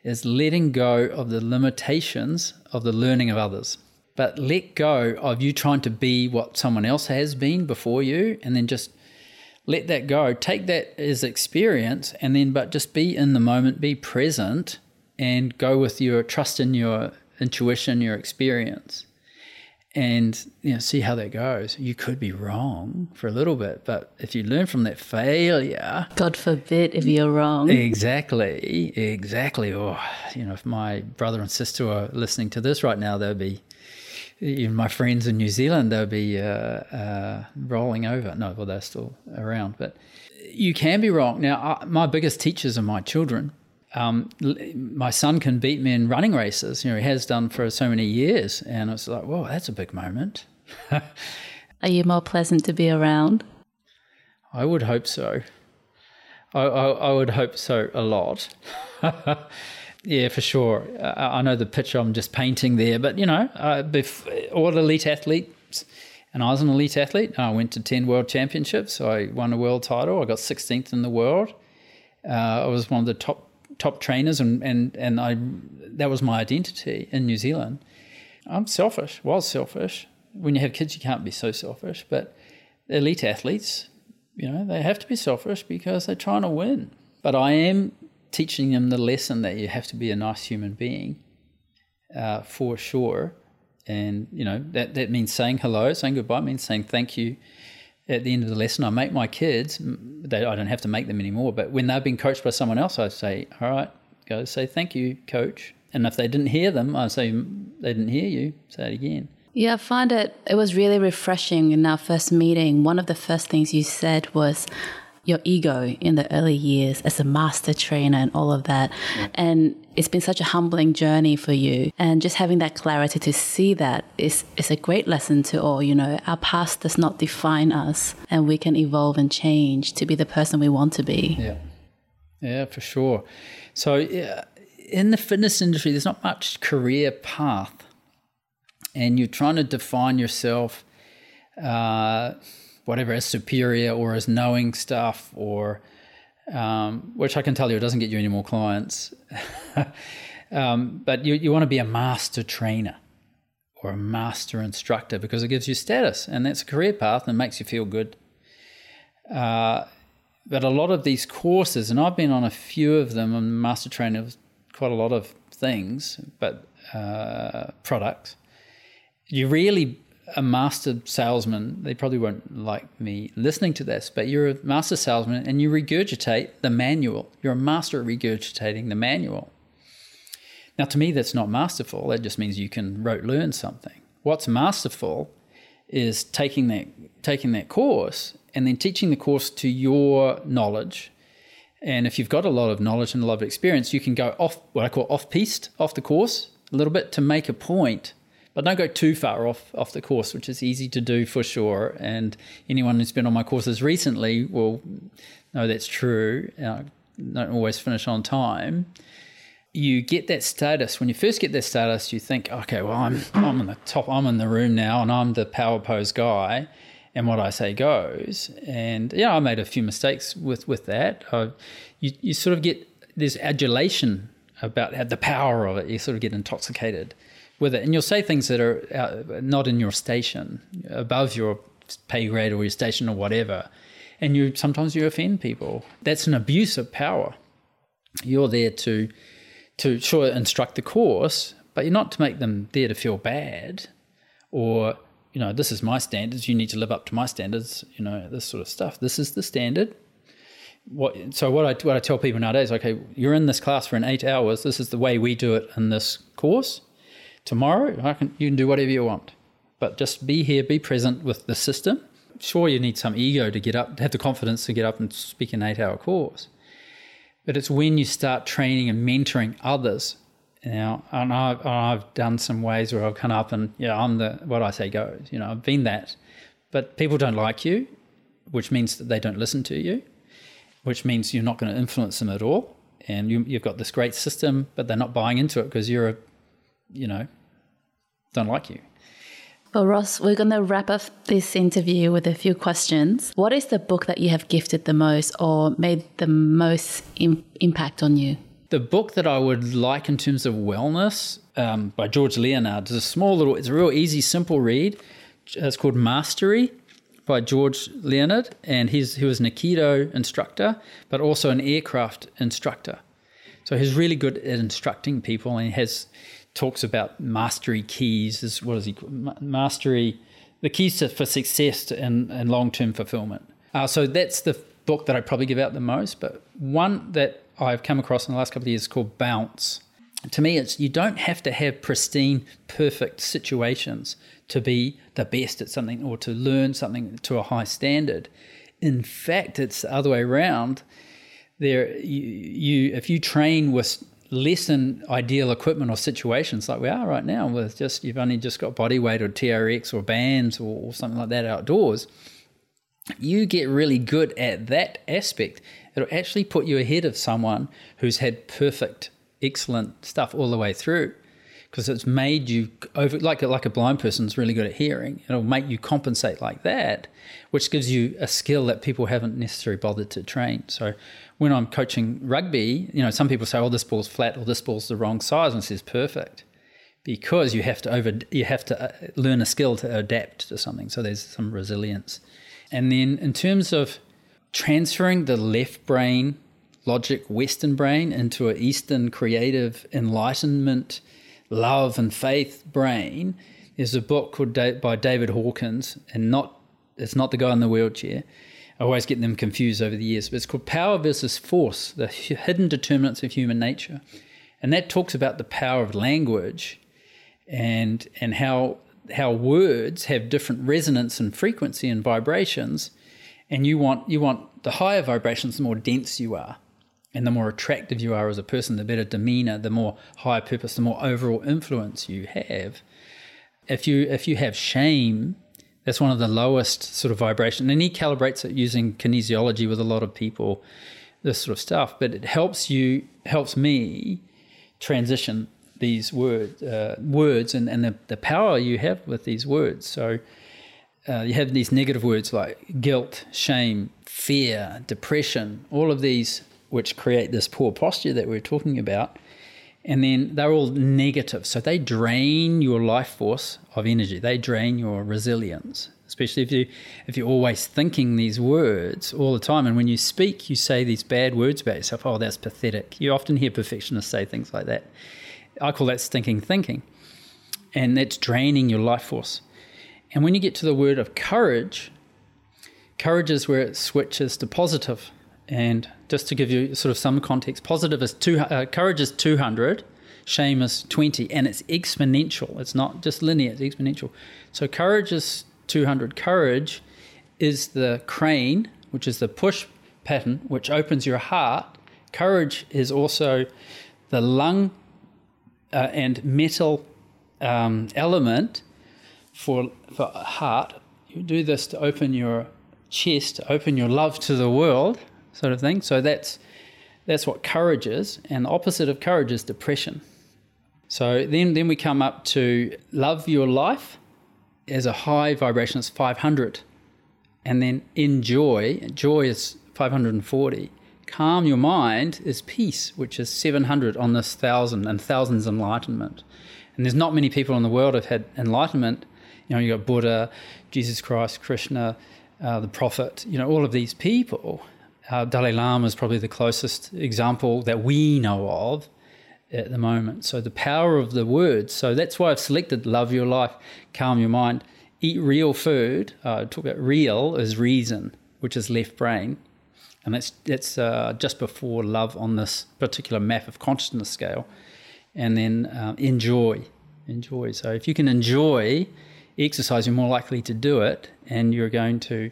is letting go of the limitations of the learning of others. But let go of you trying to be what someone else has been before you and then just let that go. Take that as experience and then but just be in the moment be present and go with your trust in your intuition your experience and you know see how that goes you could be wrong for a little bit but if you learn from that failure god forbid if you're wrong exactly exactly or oh, you know if my brother and sister are listening to this right now they'll be even my friends in New Zealand, they'll be uh, uh, rolling over. No, well, they're still around, but you can be wrong. Now, I, my biggest teachers are my children. Um, my son can beat me in running races. You know, he has done for so many years, and it's like, whoa, that's a big moment. [LAUGHS] are you more pleasant to be around? I would hope so. I, I, I would hope so a lot. [LAUGHS] Yeah, for sure. Uh, I know the picture I'm just painting there, but you know, uh, bef- all elite athletes, and I was an elite athlete. I went to 10 world championships. I won a world title. I got 16th in the world. Uh, I was one of the top top trainers, and and and I that was my identity in New Zealand. I'm selfish. Was selfish. When you have kids, you can't be so selfish. But elite athletes, you know, they have to be selfish because they're trying to win. But I am teaching them the lesson that you have to be a nice human being, uh, for sure. And you know that that means saying hello, saying goodbye, means saying thank you at the end of the lesson, I make my kids, they, I don't have to make them anymore, but when they've been coached by someone else, I say, all right, go say thank you, coach. And if they didn't hear them, I say, they didn't hear you, say it again. Yeah, I find it, it was really refreshing in our first meeting. One of the first things you said was, your ego in the early years as a master trainer and all of that. Yeah. And it's been such a humbling journey for you. And just having that clarity to see that is, is a great lesson to all. You know, our past does not define us, and we can evolve and change to be the person we want to be. Yeah. Yeah, for sure. So, yeah, in the fitness industry, there's not much career path, and you're trying to define yourself. Uh, whatever as superior or as knowing stuff or um, which I can tell you it doesn't get you any more clients. [LAUGHS] um, but you, you want to be a master trainer or a master instructor because it gives you status and that's a career path and makes you feel good. Uh, but a lot of these courses, and I've been on a few of them, I'm master trainer of quite a lot of things, but uh, products. You really a master salesman, they probably won't like me listening to this, but you're a master salesman and you regurgitate the manual. You're a master at regurgitating the manual. Now, to me, that's not masterful. That just means you can rote learn something. What's masterful is taking that taking that course and then teaching the course to your knowledge. And if you've got a lot of knowledge and a lot of experience, you can go off what I call off piste, off the course a little bit to make a point but don't go too far off off the course, which is easy to do for sure. And anyone who's been on my courses recently will know that's true. I don't always finish on time. You get that status when you first get that status. You think, okay, well, I'm I'm in the top, I'm in the room now, and I'm the power pose guy, and what I say goes. And yeah, I made a few mistakes with with that. You you sort of get this adulation about the power of it. You sort of get intoxicated with it. And you'll say things that are uh, not in your station, above your pay grade or your station or whatever. And you sometimes you offend people. That's an abuse of power. You're there to to sure instruct the course, but you're not to make them there to feel bad or you know, this is my standards, you need to live up to my standards, you know, this sort of stuff. This is the standard. What so what I what I tell people nowadays, okay, you're in this class for an 8 hours, this is the way we do it in this course Tomorrow, I can, you can do whatever you want, but just be here, be present with the system. Sure, you need some ego to get up, to have the confidence to get up and speak an eight hour course. But it's when you start training and mentoring others. Now, and I've, I've done some ways where I've come up and, yeah, I'm the, what I say goes, you know, I've been that. But people don't like you, which means that they don't listen to you, which means you're not going to influence them at all. And you, you've got this great system, but they're not buying into it because you're a, you know, don't like you. Well, Ross, we're going to wrap up this interview with a few questions. What is the book that you have gifted the most or made the most Im- impact on you? The book that I would like in terms of wellness um, by George Leonard is a small little, it's a real easy, simple read. It's called Mastery by George Leonard, and he's, he was an Aikido instructor, but also an aircraft instructor. So he's really good at instructing people, and he has talks about mastery keys. Is what is he? Mastery, the keys to, for success and, and long term fulfillment. Uh, so that's the book that I probably give out the most. But one that I've come across in the last couple of years is called Bounce. To me, it's you don't have to have pristine, perfect situations to be the best at something or to learn something to a high standard. In fact, it's the other way around. There, you, you if you train with less than ideal equipment or situations like we are right now with just you've only just got body weight or TRX or bands or, or something like that outdoors, you get really good at that aspect. It'll actually put you ahead of someone who's had perfect, excellent stuff all the way through. because it's made you over like like a blind person's really good at hearing. It'll make you compensate like that, which gives you a skill that people haven't necessarily bothered to train. So when I'm coaching rugby, you know, some people say, "Oh, this ball's flat," or "This ball's the wrong size," and says perfect because you have to over you have to uh, learn a skill to adapt to something. So there's some resilience. And then in terms of transferring the left brain logic Western brain into an Eastern creative enlightenment, love and faith brain, there's a book called by David Hawkins, and not it's not the guy in the wheelchair. I always get them confused over the years, but it's called Power versus Force: The Hidden Determinants of Human Nature, and that talks about the power of language, and and how how words have different resonance and frequency and vibrations, and you want you want the higher vibrations, the more dense you are, and the more attractive you are as a person, the better demeanor, the more higher purpose, the more overall influence you have. If you if you have shame, that's one of the lowest sort of vibration, and he calibrates it using kinesiology with a lot of people, this sort of stuff. But it helps you helps me transition these word, uh, words and, and the, the power you have with these words. So uh, you have these negative words like guilt, shame, fear, depression, all of these which create this poor posture that we're talking about. And then they're all negative. So they drain your life force of energy. They drain your resilience, especially if you if you're always thinking these words all the time. And when you speak, you say these bad words about yourself. Oh, that's pathetic. You often hear perfectionists say things like that. I call that stinking thinking. And that's draining your life force. And when you get to the word of courage, courage is where it switches to positive. And just to give you sort of some context, positive is two, uh, courage is 200, shame is 20, and it's exponential. It's not just linear, it's exponential. So courage is 200. Courage is the crane, which is the push pattern, which opens your heart. Courage is also the lung uh, and metal um, element for, for heart. You do this to open your chest, open your love to the world sort of thing. So that's that's what courage is, and the opposite of courage is depression. So then then we come up to love your life as a high vibration, it's 500, and then enjoy. Joy is 540. Calm your mind is peace, which is 700 on this thousand, and thousands enlightenment. And there's not many people in the world have had enlightenment. You know, you got Buddha, Jesus Christ, Krishna, uh, the Prophet. You know, all of these people uh, Dalai Lama is probably the closest example that we know of at the moment. So the power of the words. So that's why I've selected love your life, calm your mind, eat real food. Uh, talk about real is reason, which is left brain, and that's that's uh, just before love on this particular map of consciousness scale, and then uh, enjoy, enjoy. So if you can enjoy exercise, you're more likely to do it, and you're going to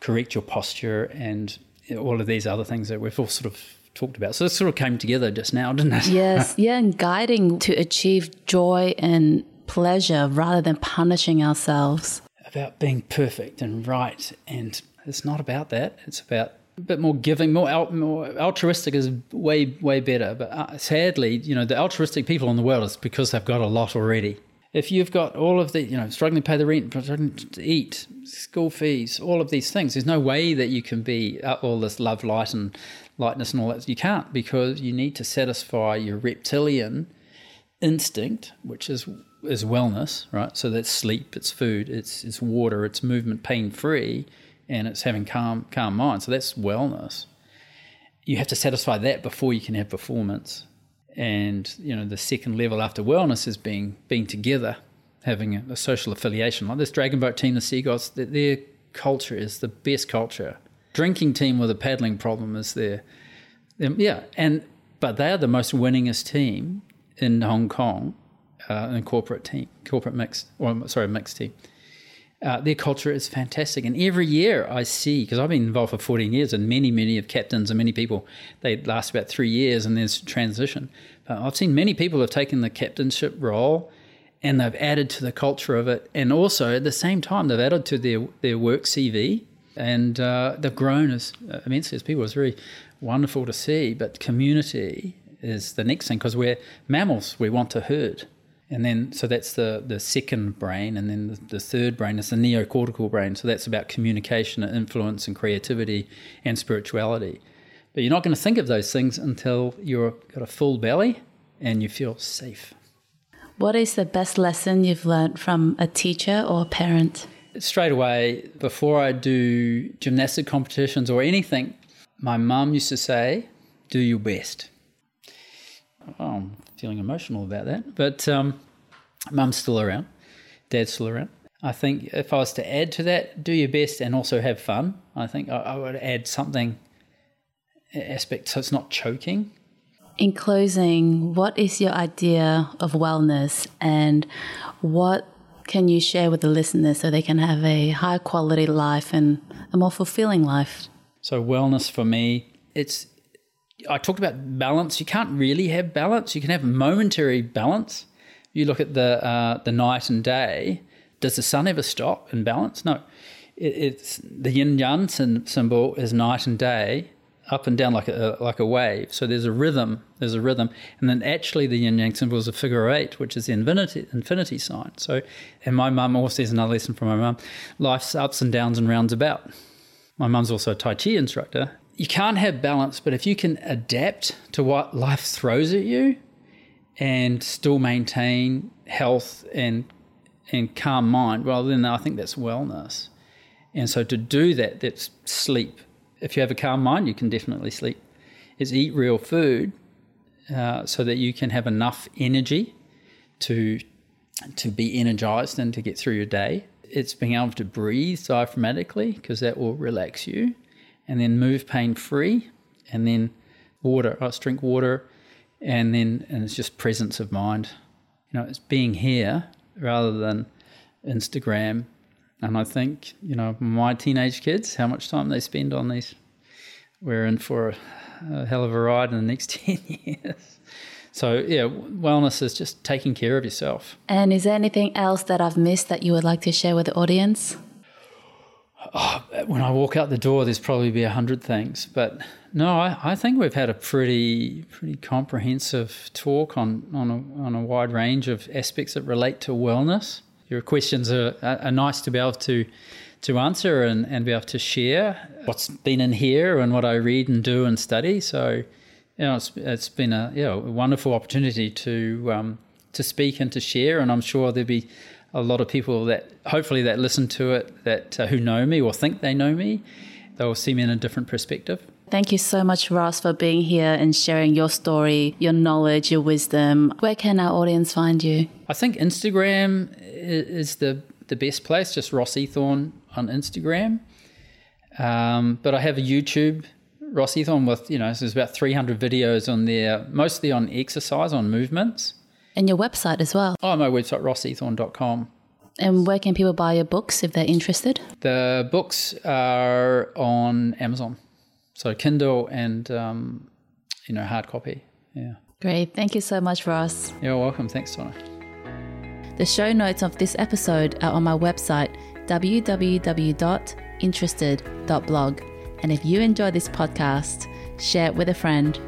correct your posture and all of these other things that we've all sort of talked about. So it sort of came together just now, didn't it? Yes, [LAUGHS] yeah, and guiding to achieve joy and pleasure rather than punishing ourselves. About being perfect and right, and it's not about that. It's about a bit more giving, more, al- more altruistic is way way better. But uh, sadly, you know, the altruistic people in the world is because they've got a lot already if you've got all of the, you know, struggling to pay the rent, struggling to eat, school fees, all of these things, there's no way that you can be all this love, light, and lightness and all that. You can't because you need to satisfy your reptilian instinct, which is is wellness, right? So that's sleep, it's food, it's it's water, it's movement, pain free, and it's having calm calm mind. So that's wellness. You have to satisfy that before you can have performance and you know the second level after wellness is being being together, having a, a social affiliation. Like this Dragon Boat team, the Seagulls, their, their culture is the best culture. Drinking team with a paddling problem is their, their yeah, and but they are the most winningest team in Hong Kong, uh, in corporate team, corporate mixed, or sorry, mixed team. Uh, their culture is fantastic. And every year I see, because I've been involved for 14 years, and many, many of captains and many people, they last about three years and there's transition. But I've seen many people have taken the captainship role and they've added to the culture of it. And also at the same time, they've added to their, their work CV and uh, they've grown as uh, immensely as people. It's very wonderful to see. But community is the next thing because we're mammals, we want to herd. And then, so that's the, the second brain. And then the, the third brain is the neocortical brain. So that's about communication and influence and creativity and spirituality. But you're not going to think of those things until you've got a full belly and you feel safe. What is the best lesson you've learned from a teacher or a parent? Straight away, before I do gymnastic competitions or anything, my mum used to say, Do your best. Oh, I'm feeling emotional about that. But um, mum's still around, dad's still around. I think if I was to add to that, do your best and also have fun. I think I, I would add something aspect so it's not choking. In closing, what is your idea of wellness and what can you share with the listeners so they can have a high quality life and a more fulfilling life? So wellness for me, it's I talked about balance. You can't really have balance. You can have momentary balance. You look at the uh, the night and day. Does the sun ever stop in balance? No. It, it's the yin yang symbol is night and day, up and down like a like a wave. So there's a rhythm. There's a rhythm, and then actually the yin yang symbol is a figure eight, which is the infinity infinity sign. So, and my mum also says another lesson from my mum: life's ups and downs and rounds about. My mum's also a Tai Chi instructor, you can't have balance, but if you can adapt to what life throws at you and still maintain health and and calm mind, well, then I think that's wellness. And so to do that, that's sleep. If you have a calm mind, you can definitely sleep. Is eat real food uh, so that you can have enough energy to to be energized and to get through your day. It's being able to breathe diaphragmatically because that will relax you and then move pain free, and then water. I drink water, and then and it's just presence of mind. You know, it's being here rather than Instagram. And I think you know my teenage kids, how much time they spend on these. We're in for a, a hell of a ride in the next [LAUGHS] ten years. So yeah, wellness is just taking care of yourself. And is there anything else that I've missed that you would like to share with the audience? Oh, when I walk out the door, there's probably be a hundred things. But no, I, I, think we've had a pretty pretty comprehensive talk on on a, on a wide range of aspects that relate to wellness. Your questions are, are nice to be able to to answer and, and be able to share what's been in here and what I read and do and study. So, you know, it's, it's been a you know, a wonderful opportunity to um, to speak and to share. And I'm sure there'll be a lot of people that hopefully that listen to it that uh, who know me or think they know me, they'll see me in a different perspective. Thank you so much, Ross, for being here and sharing your story, your knowledge, your wisdom. Where can our audience find you? I think Instagram is the the best place. Just Ross Eathorne on Instagram. Um, but I have a YouTube Ross Eathorne with you know so there's about 300 videos on there, mostly on exercise, on movements. And your website as well. Oh, my website, rosseathorne.com. And where can people buy your books if they're interested? The books are on Amazon. So Kindle and, um, you know, hard copy. Yeah. Great. Thank you so much, Ross. You're welcome. Thanks, Donna. The show notes of this episode are on my website, www.interested.blog. And if you enjoy this podcast, share it with a friend